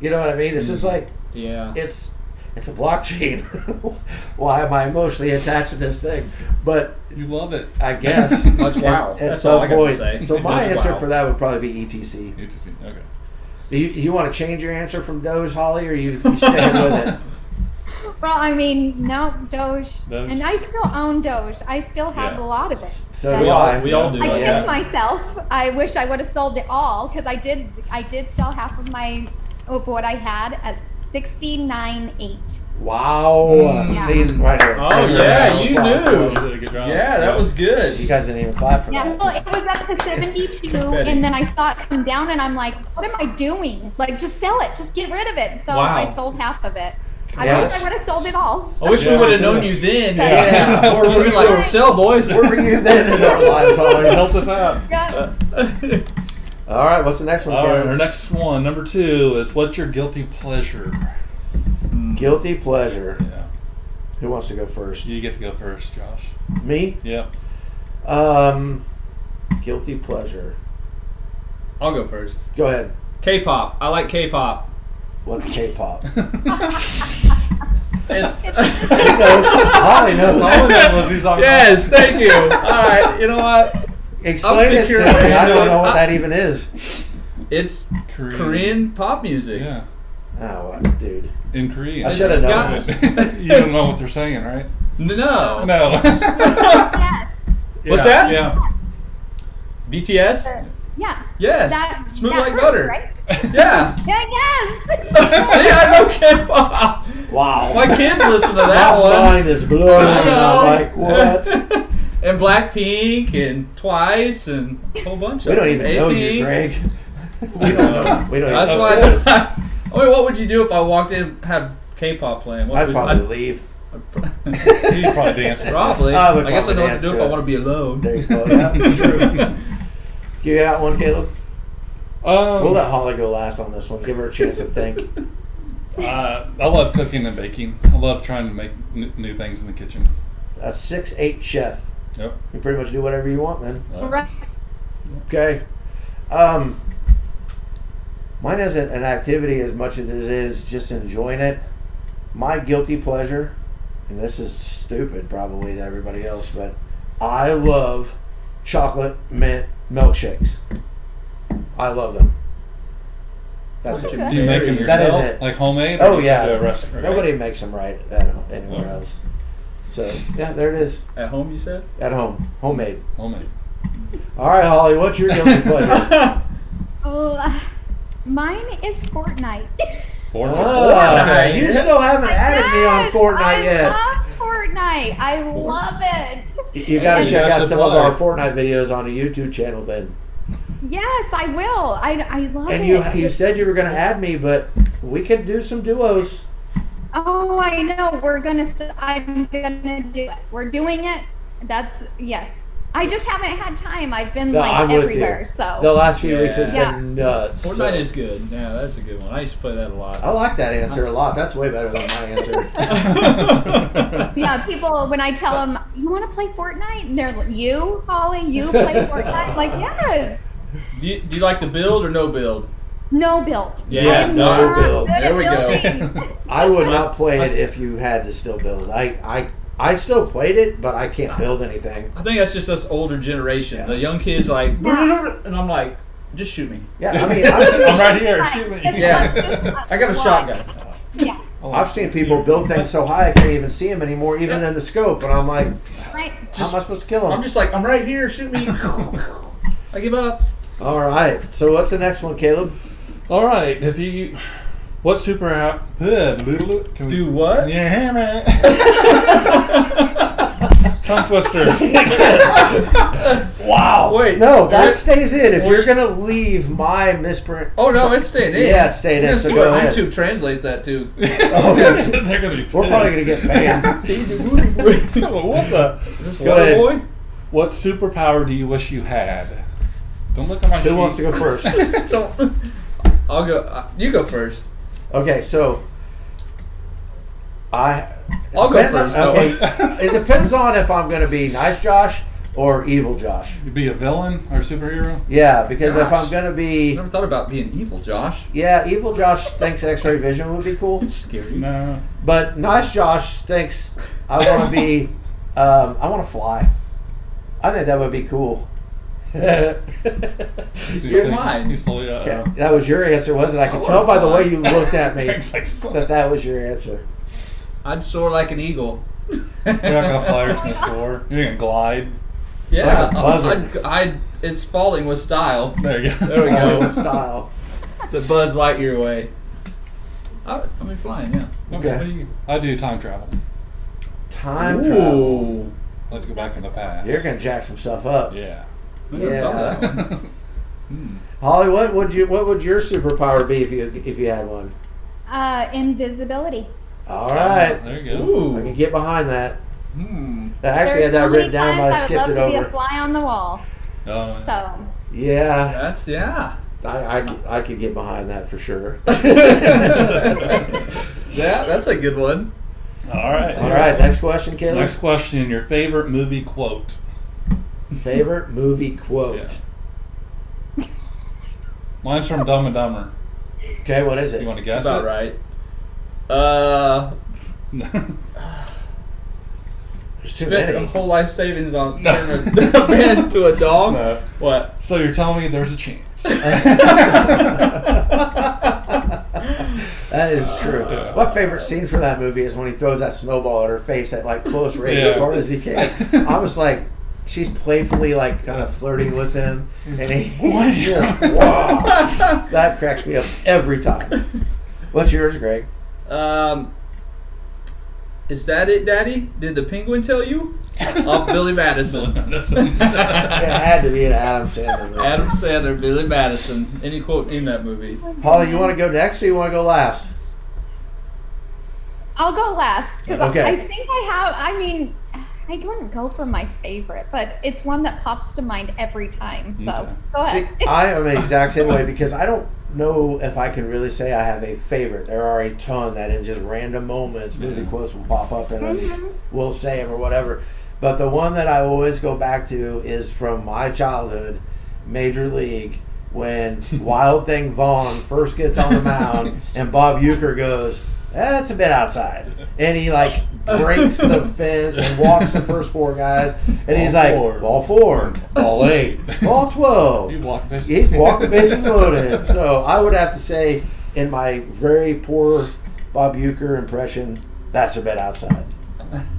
You know what I mean? It's just like Yeah. it's it's a blockchain. Why am I emotionally attached to this thing? But you love it. I guess Much wow. At, at That's all some I got to point. say. So my Much answer wow. for that would probably be ETC. ETC. Okay. Do you, you want to change your answer from Doge, Holly, or you, you staying with it? Well, I mean, no, Doge. Doge. And I still own Doge. I still have Yeah. a lot of it. So We all- I. we all do. I Yeah. kicked Yeah. myself. I wish I would have sold it all because I did. I did sell half of my of what I had at sixty nine eight. Wow. Mm, yeah. Lean right here. Oh, Right yeah, you knew. boys. Did a good job. Yeah, that was good. You guys didn't even clap for me. Yeah, that. well, it was up to seventy two, and then I saw it come down, and I'm like, what am I doing? Like, just sell it. Just get rid of it. So Wow. I sold half of it. I Yeah. wish I would have sold it all. I wish we would have known you then. Yeah. Or we'd be like, sell, boys. Where were you then in our lives, Holly? Helped us out. Yeah. All right, what's the next one, All right, Kevin? our next one, number two, is what's your guilty pleasure? Guilty pleasure. Yeah. Who wants to go first? You get to go first, Josh. Me? Yeah. Um, guilty pleasure. I'll go first. Go ahead. K-pop. I like K-pop. What's K-pop? It's She knows. Holly knows. All of that was he's talking yes, thank you. All right, you know what? Explain it to me. I don't know what that even is. It's Korean. Korean, pop music. Yeah, Oh, what, dude. in Korean. I should have known got- you don't know what they're saying, right? No. No. Yes. What's Yeah, that? Yeah. BTS. Yeah. Yes. That, Smooth that like hurt, butter. Right? Yeah. Yeah, yes. See, I know K-pop. Wow. My kids listen to that My one. mind is blown. I And know. I'm like, what? and Blackpink and Twice and a whole bunch We of We don't even know you, A-Pink. Greg. We don't know. We don't That's even why. know. I, I mean, what would you do if I walked in and had K-pop playing? What I'd would, probably leave. You'd probably dance. Probably. I I, guess I probably know what to do to if I want to be alone. There you go. Yeah, true. You got one, Caleb? Um, We'll let Holly go last on this one. Give her a chance to think. uh, I love cooking and baking. I love trying to make n- new things in the kitchen. A six eight chef. Yep. You pretty much do whatever you want, then. Uh, Right. Okay. Um, mine isn't an activity as much as it is just enjoying it. My guilty pleasure, and this is stupid probably to everybody else, but I love chocolate mint milkshakes. I love them. That's What it. you Do you make them That is yourself? it. Like homemade? Oh or do yeah. a restaurant? Nobody makes them right at, anywhere Oh. else. So yeah, there it is At home, you said? at home, homemade. Homemade. All right, Holly, what's your guilty pleasure? Oh, mine is Fortnite. Fortnite. Ah, Fortnite. you still haven't added me on Fortnite I yet. Love Fortnite. I love it. You got to check out some of our Fortnite videos on the YouTube channel then. Yes, I will. I, I love And it. And you you said you were going to add me, but we could do some duos. Oh, I know. We're gonna. I'm gonna do it. We're doing it. That's yes. I just haven't had time. I've been No, like I'm everywhere. So The last few weeks has Yeah. been nuts. Fortnite so- is good. Yeah, that's a good one. I used to play that a lot. I like that answer a lot. That's way better than my answer. yeah, people when I tell them you want to play Fortnite, and they're like, "You, Holly, you play Fortnite?" I'm like, yes. do, you, do you like the build or no build? No build. Yeah, I no not build. There we go. I would not play it if you had to still build. I I I still played it, but I can't build anything. I think that's just us older generation. Yeah. The young kids like, and I'm like, just shoot me. Yeah, I mean, I've seen, I'm right here. Shoot me. It's Yeah. I got a what- shotgun. Yeah. Oh, I've seen people build things so high I can't even see them anymore, even in the scope. And I'm like, Right. how am I supposed to kill them? I'm just like, I'm right here. Shoot me. I give up. All right. So what's the next one, Caleb? All right. If you, what super app? Can we, Do what? Can you hear me? Tongue twister. Wow. Wait. No, that Wait. stays in. If you're gonna leave my misprint, Oh no, it's staying in. Yeah, it's staying We're in, gonna so see go what ahead. YouTube translates that to. Oh, They're gonna be we're probably gonna get banned. what the? This Go water ahead. boy. What superpower do you wish you had? Don't look at my Who sheet. wants to go first? So, I'll go. Uh, you go first. Okay, so I. I'll go first, On, okay, it depends on if I'm gonna be nice Josh or evil Josh. You be a villain or superhero? Yeah, because if I'm gonna be Never thought about being evil, Josh. yeah, evil Josh thinks X-ray vision would be cool, It's scary. No. but nice Josh thinks I want to be. Um, I want to fly. I think that would be cool. You He's stole mine. He's totally, uh, Yeah, that was your answer, wasn't it? I I could wanna tell by the way you looked at me Thanks, like, so- that that was your answer. I'd soar like an eagle. You're not gonna fly or gonna soar. You're gonna glide. Yeah, Like a buzzard. I'd, I'd, it's falling with style. There you go. There we go. Oh, style. The Buzz Lightyear way. I, I mean, flying, yeah. Okay. What do you? I do time travel. Time travel. Ooh. I like to go back in the past. You're gonna jack some stuff up. Yeah. I never thought of that one. yeah. Hmm. Holly, what would you what would your superpower be if you if you had one? Uh, invisibility. All right, There you go. Ooh. I can get behind that. Hmm. I actually There's had that so written down, but I times skipped would it love to be over. a fly on the wall. Oh, So Yeah, That's yeah. I, I, could- I could get behind that for sure. Yeah, that's a good one. All right. All right, next question, Caleb. Next question. Your favorite movie quote? Favorite movie quote. Mine's from Dumb and Dumber. Okay, what is it? You want to guess That's about it? right. Uh, There's too spent a many. whole life savings on No. turning a man into a dog. No. What? so you're telling me there's a chance? that is true. Yeah. My favorite scene from that movie is when he throws that snowball at her face at like close range as Yeah. hard as he can. I was like, she's playfully like kind of flirting with him, and he, just, wow, that cracks me up every time. What's yours, Greg? Um, is that it, Daddy? Did the penguin tell you? Off Billy Madison. It had to be an Adam Sandler movie. Adam Sandler, Billy Madison. Any quote in that movie? Holly, you want to go next or you want to go last? I'll go last because Okay. I think I have. I mean, I wouldn't go for my favorite, but it's one that pops to mind every time. So Okay. go See, ahead. I am the exact same way because I don't know if I can really say I have a favorite. There are a ton that in just random moments, movie Yeah. quotes will pop up and Mhm. then we'll say them or whatever. But the one that I always go back to is from my childhood, Major League, when Wild Thing Vaughn first gets on the mound and Bob Uecker goes, that's a bit outside. And he like breaks the fence and walks the first four guys. And he's Ball like, four. ball four, ball eight, ball 12. He walked basically. He's walked the bases loaded. So I would have to say, in my very poor Bob Uecker impression, that's a bit outside.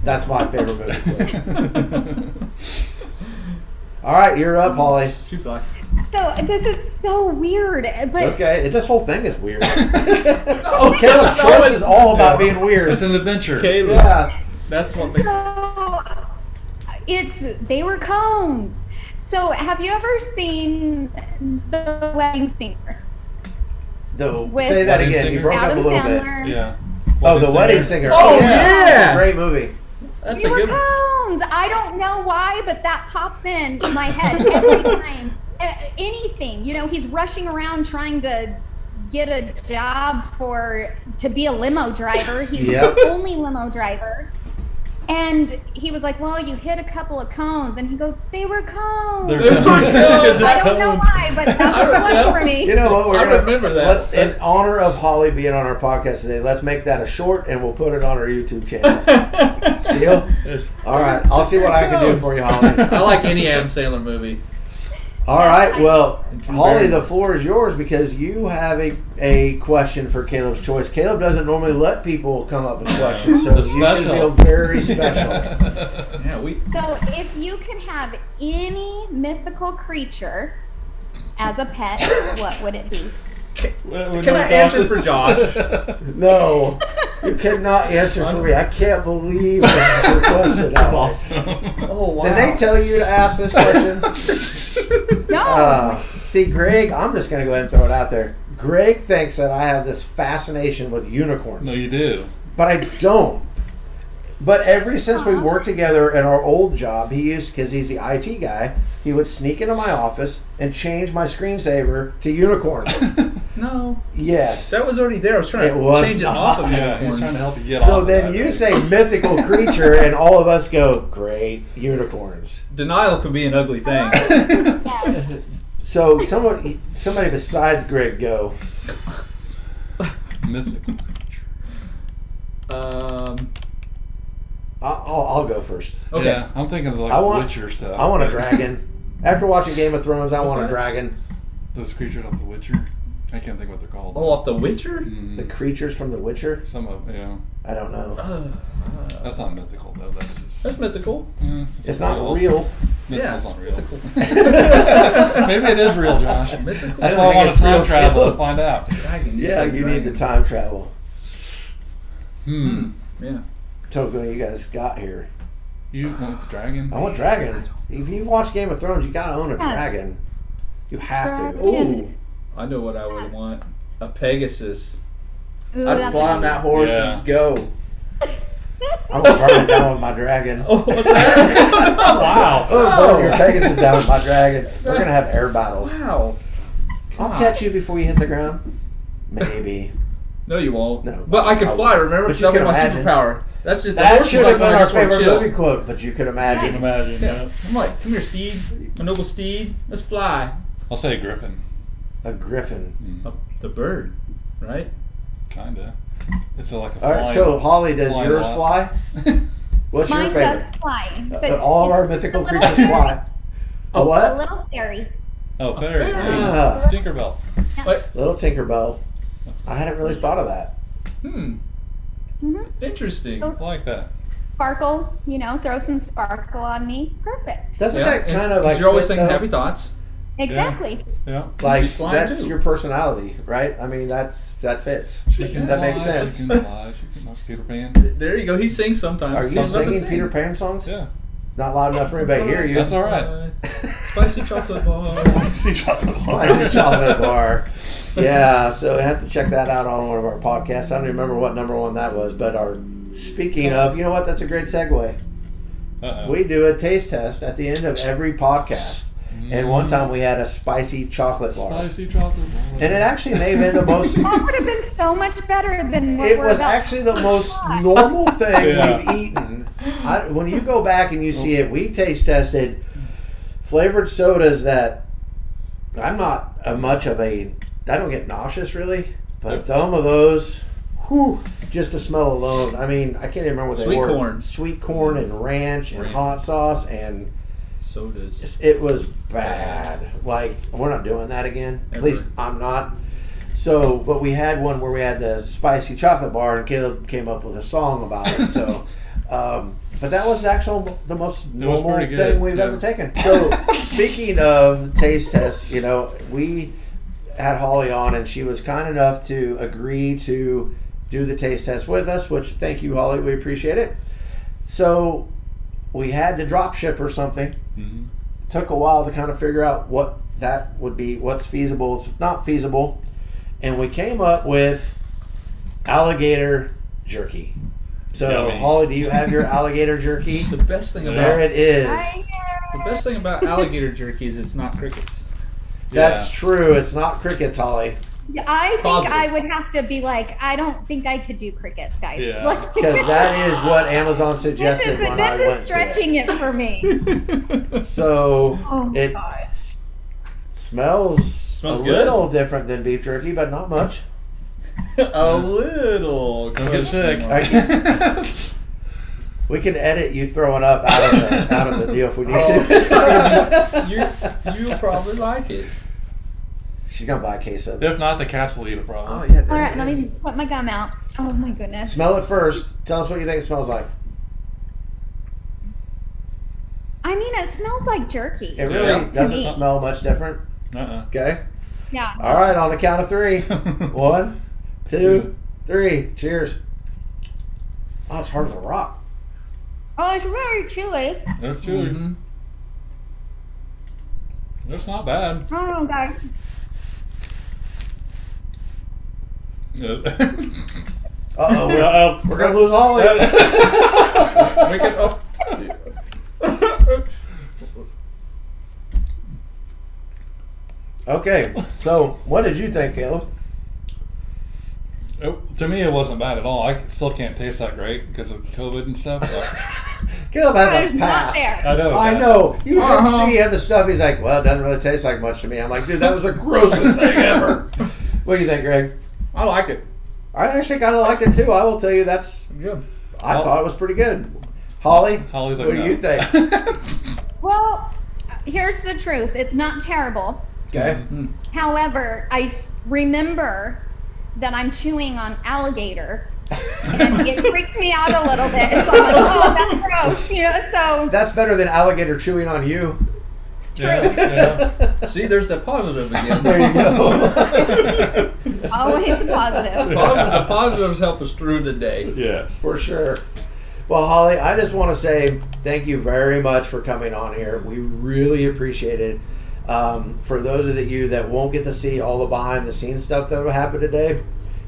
That's my favorite movie. All right, you're up, Holly. Shoot fly. So this is so weird, but It's okay. This whole thing is weird. No, Caleb's no, choice is all about being weird. It's an adventure. Caleb. Yeah. That's what makes. so it's they were cones. So have you ever seen the Wedding Singer? The, With say that Wedding again. You Singer? broke up a Adam little bit. Sandler. Yeah. Oh, the Wedding Singer. Oh, yeah. Great movie. That's They a were good one. cones. I don't know why, but that pops in my head every time. A- Anything, you know, he's rushing around trying to get a job for to be a limo driver. He's Yep. the only limo driver. And he was like, "Well, you hit a couple of cones," and he goes, "They were cones." They're were cones. cones. I don't know why, but that's I what remember. was for me. You know what? We're I gonna, remember that. let- in honor of Holly being on our podcast today, let's make that a short and we'll put it on our YouTube channel. Deal? All right. I'll see what I can do for you, Holly. I like any Adam Sandler movie. All right. Well, Holly, the floor is yours because you have a, a question for Caleb's choice. Caleb doesn't normally let people come up with questions, so you It's should special. feel very special. Yeah, we. So, if you can have any mythical creature as a pet, what would it be? Can I answer for Josh? No, you cannot answer for me. I can't believe that's your question. This is Holly. awesome. Oh wow. Did they tell you to ask this question? No. Uh, see, Greg, I'm just going to go ahead and throw it out there. Greg thinks that I have this fascination with unicorns, No, you do. but I don't. But ever since we worked together in our old job, he used because he's the IT guy. He would sneak into my office and change my screensaver to unicorn. no, yes. that was already there. I was trying It to was change it off of Yeah, he's trying to help you get So off of then that. you say mythical creature, and all of us go, great unicorns. Denial could be an ugly thing. So somebody, somebody besides Greg, go. mythical. Creature. Um, I'll, I'll, I'll go first. okay. Yeah, I'm thinking of like I want- Witcher stuff. I want a dragon. After watching Game of Thrones, I What's want a dragon. Those creatures of the Witcher. I can't think what they're called. Oh, up the Witcher. Mm, The creatures from The Witcher. some of yeah. I don't know. Uh, That's not mythical though. That's just. that's mythical. eh, It's not real. Yeah, it's not real. mythical. Maybe it is real, Josh. Mythical. That's why don't I want to it's real, time travel to find out. Dragon. Yeah, said you need dragon. to time travel. Hmm. Yeah. So what you guys got here? You want the dragon? I want dragon. If you've watched Game of Thrones, you gotta own a Yes. dragon. You have to. Ooh, I know what I would Yes. want. A Pegasus. Ooh, I'd that's fly on that horse Yeah. and go. I'm gonna burn it down with my dragon. Oh, what's that? Wow. Oh. I'm gonna burn your Pegasus down with my dragon. We're gonna have air battles. Wow. I'll God. catch you before you hit the ground. Maybe. No, you won't. No. But I can I fly. Remember, But you that'll can my imagine. superpower. That's just That horse is should like have been our favorite chill. movie quote, but you can imagine. Imagine. Yeah. Yeah. I'm like, come here, Steed. My noble Steed. Let's fly. I'll say a griffin. A griffin. Mm, Oh, the bird, right? kinda. It's a, like a All right, so Holly, does flying yours lot. fly? What's your Mine favorite? does fly, Uh, but all of our mythical a little- creatures fly. A what? A little fairy. oh, fairy. Ah. Tinkerbell. Wait, Little Tinkerbell. I hadn't really thought of that. hmm, hmm interesting. Oh. I like that. Sparkle, you know, throw some sparkle on me. Perfect. Doesn't Yeah, that and- kind of 'cause like you're always fit, thinking though? happy thoughts. Exactly. Yeah. like that's too. your personality, right? I mean, that's that fits. She That fly, makes sense. She fly. She can, Peter Pan. There you go. He sings sometimes. Are you He's about to singing sing. Peter Pan songs? Yeah. Not loud enough for anybody to hear you. That's all right. Spicy chocolate bar. Spicy chocolate bar. Spicy chocolate bar. Yeah, so I have to check that out on one of our podcasts. I don't even remember what number one that was, but our speaking of, you know what? That's a great segue. Uh-oh. We do a taste test at the end of every podcast, and one time we had a spicy chocolate bar, Spicy chocolate bar. and it actually may have been the most. That would have been so much better than what It we're was about actually the most normal thing Yeah. we've eaten. I, when you go back and you see it, we taste tested flavored sodas that I'm not a much of a. I don't get nauseous really, but some of those, whew, just the smell alone. I mean, I can't even remember what they Sweet were. Sweet corn. sweet corn, and ranch and Ranch. hot sauce, and Sodas. it was bad. Like we're not doing that again. At least I'm not. So, but we had one where we had the spicy chocolate bar, and Caleb came up with a song about it. So, um, but that was actually the most normal pretty good, thing we've yeah. ever taken. So, speaking of taste tests, you know, we had Holly on, and she was kind enough to agree to do the taste test with us. Which, thank you, Holly. We appreciate it. So, we had to drop ship or something Mhm. took a while to kind of figure out what that would be, what's feasible, what's not feasible, and we came up with alligator jerky. So, Yummy. Holly, do you have your alligator jerky? The best thing Yeah. There about it is. the best thing about alligator jerky is it's not crickets. That's Yeah. true. It's not crickets, Holly, I think Positive. I would have to be like, I don't think I could do crickets, guys. Yeah. Because that is what Amazon this suggested is, when I this went is stretching it for me. So Oh my it gosh. smells, Smells a good. little different than beef jerky, but not much. A little. Don't get sick. I- We can edit you throwing up out of the out of the deal if we need Oh, to. it's not gonna be- you you'll probably like it. She's gonna buy a case of. If not, the cats will eat it probably. Oh yeah. All right, let me put my gum out. Oh my goodness. Smell it first. Tell us what you think it smells like. I mean, it smells like jerky. It really Yeah. doesn't me. smell much different. Uh-uh. Okay. Yeah. All right. On the count of three. One, two, three. Cheers. Oh, it's hard as a rock. Oh, it's very chewy. It's chewy. Mhm. It's not bad. Oh god. Uh oh. We're, Uh-oh. we're gonna lose Holly. We can. Oh. okay. So, what did you think, Caleb? It- to me, it wasn't bad at all. I still can't taste that great because of COVID and stuff. but- Caleb has a It's not pass. there. I know. I know. You should Uh-huh. see the stuff. He's like, well, it doesn't really taste like much to me. I'm like, dude, that was the grossest thing ever. What do you think, Greg? I like it. I actually kind of liked it too. I will tell you, that's Good. I Oh. thought it was pretty good. Holly, Holly's like, what do you think? Well, here's the truth. It's not terrible. Okay. However, I remember that I'm chewing on alligator. and it freaks me out a little bit. So I'm like, oh, that's gross. You know, so That's better than alligator chewing on you. Yeah, yeah. See, there's the positive again. There you go. always a positive. The the positives help us through the day. yes. For sure. Well, Holly, I just want to say thank you very much for coming on here. We really appreciate it. Um, for those of you that won't get to see all the behind the scenes stuff that will happen today,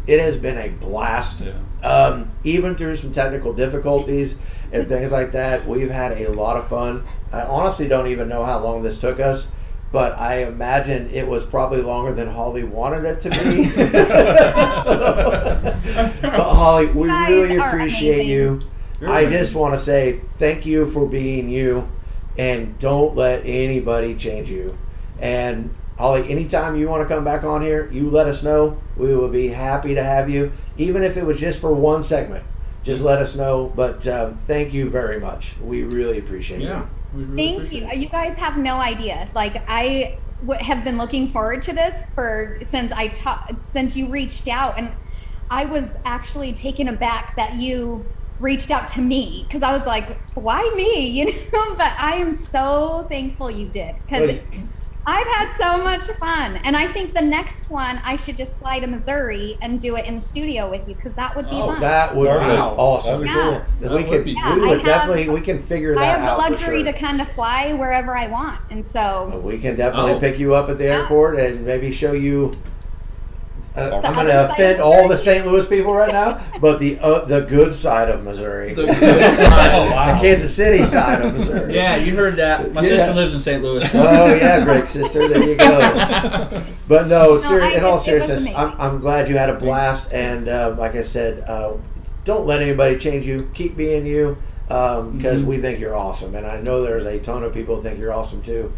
it has been a blast. Yeah. Um, even through some technical difficulties and things like that, we've had a lot of fun. I honestly don't even know how long this took us, but I imagine it was probably longer than Holly wanted it to be. So- but Holly, we Guys really appreciate amazing. you. You're I amazing. just want to say thank you for being you, and don't let anybody change you. And Holly, anytime you want to come back on here, you let us know. We will be happy to have you, even if it was just for one segment. Just let us know. But um, thank you very much. We really appreciate Yeah. you. we really Thank appreciate you. it. You guys have no idea. Like I w- have been looking forward to this for since I ta- since you reached out, and I was actually taken aback that you reached out to me because I was like, why me? You know. But I am so thankful you did because. Well, I've had so much fun, and I think the next one I should just fly to Missouri and do it in the studio with you because that would be Oh, fun. That would be Wow. awesome. That'd be Yeah. cool. we That would could, be Yeah, we would have- definitely, we can figure that out. I that have the luxury sure. to kind of fly wherever I want, and so We can definitely Oh. pick you up at the Yeah. airport and maybe show you. Uh, I'm going to offend all the St. Louis people right now, but the uh, the good side of Missouri, The the, good side. Oh, wow. Kansas City side of Missouri. Yeah, you heard that. My Yeah. sister lives in St. Louis. Oh yeah, great sister, there you go. But no, seri- I- in all it- it was seriousness, I'm. I'm glad you had a blast, and uh, like I said, uh, don't let anybody change you. Keep being you, because Mhm. we think you're awesome, and I know there's a ton of people that think you're awesome too.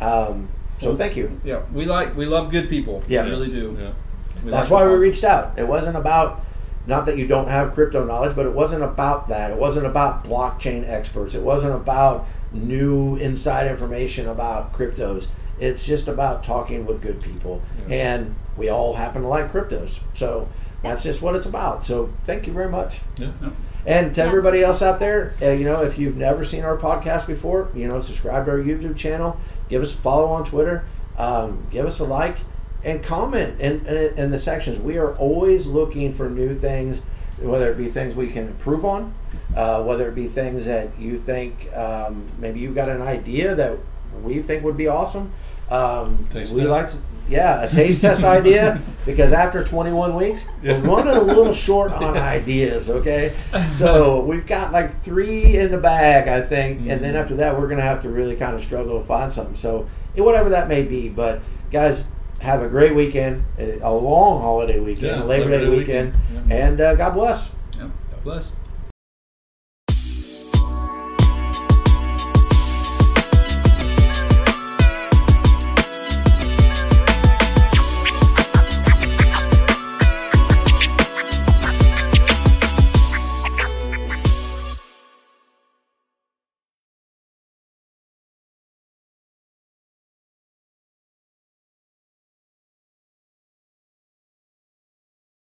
Um, so thank you. Yeah, we like we love good people. Yeah. we really do. Yeah. We That's why we reached out. It wasn't about not that you don't have crypto knowledge, but it wasn't about that. It wasn't about blockchain experts. It wasn't about new inside information about cryptos. It's just about talking with good people. Yeah. And we all happen to like cryptos. So that's just what it's about. So thank you very much. Yeah. And to Yeah. everybody else out there, uh, you know, if you've never seen our podcast before, you know, subscribe to our YouTube channel, give us a follow on Twitter, um, give us a like, and comment in, in, in the sections. We are always looking for new things, whether it be things we can improve on, uh, whether it be things that you think um, maybe you've got an idea that we think would be awesome. Um, we test. like, to, yeah, a taste test idea because after 21 weeks, Yeah. we're running a little short on ideas. Okay, so we've got like three in the bag, I think, and then after that, we're gonna have to really kind of struggle to find something. So whatever that may be, but guys, have a great weekend, a long holiday weekend, Yeah, a Labor, Day, weekend, Yeah. and uh, God bless. Yeah, God bless.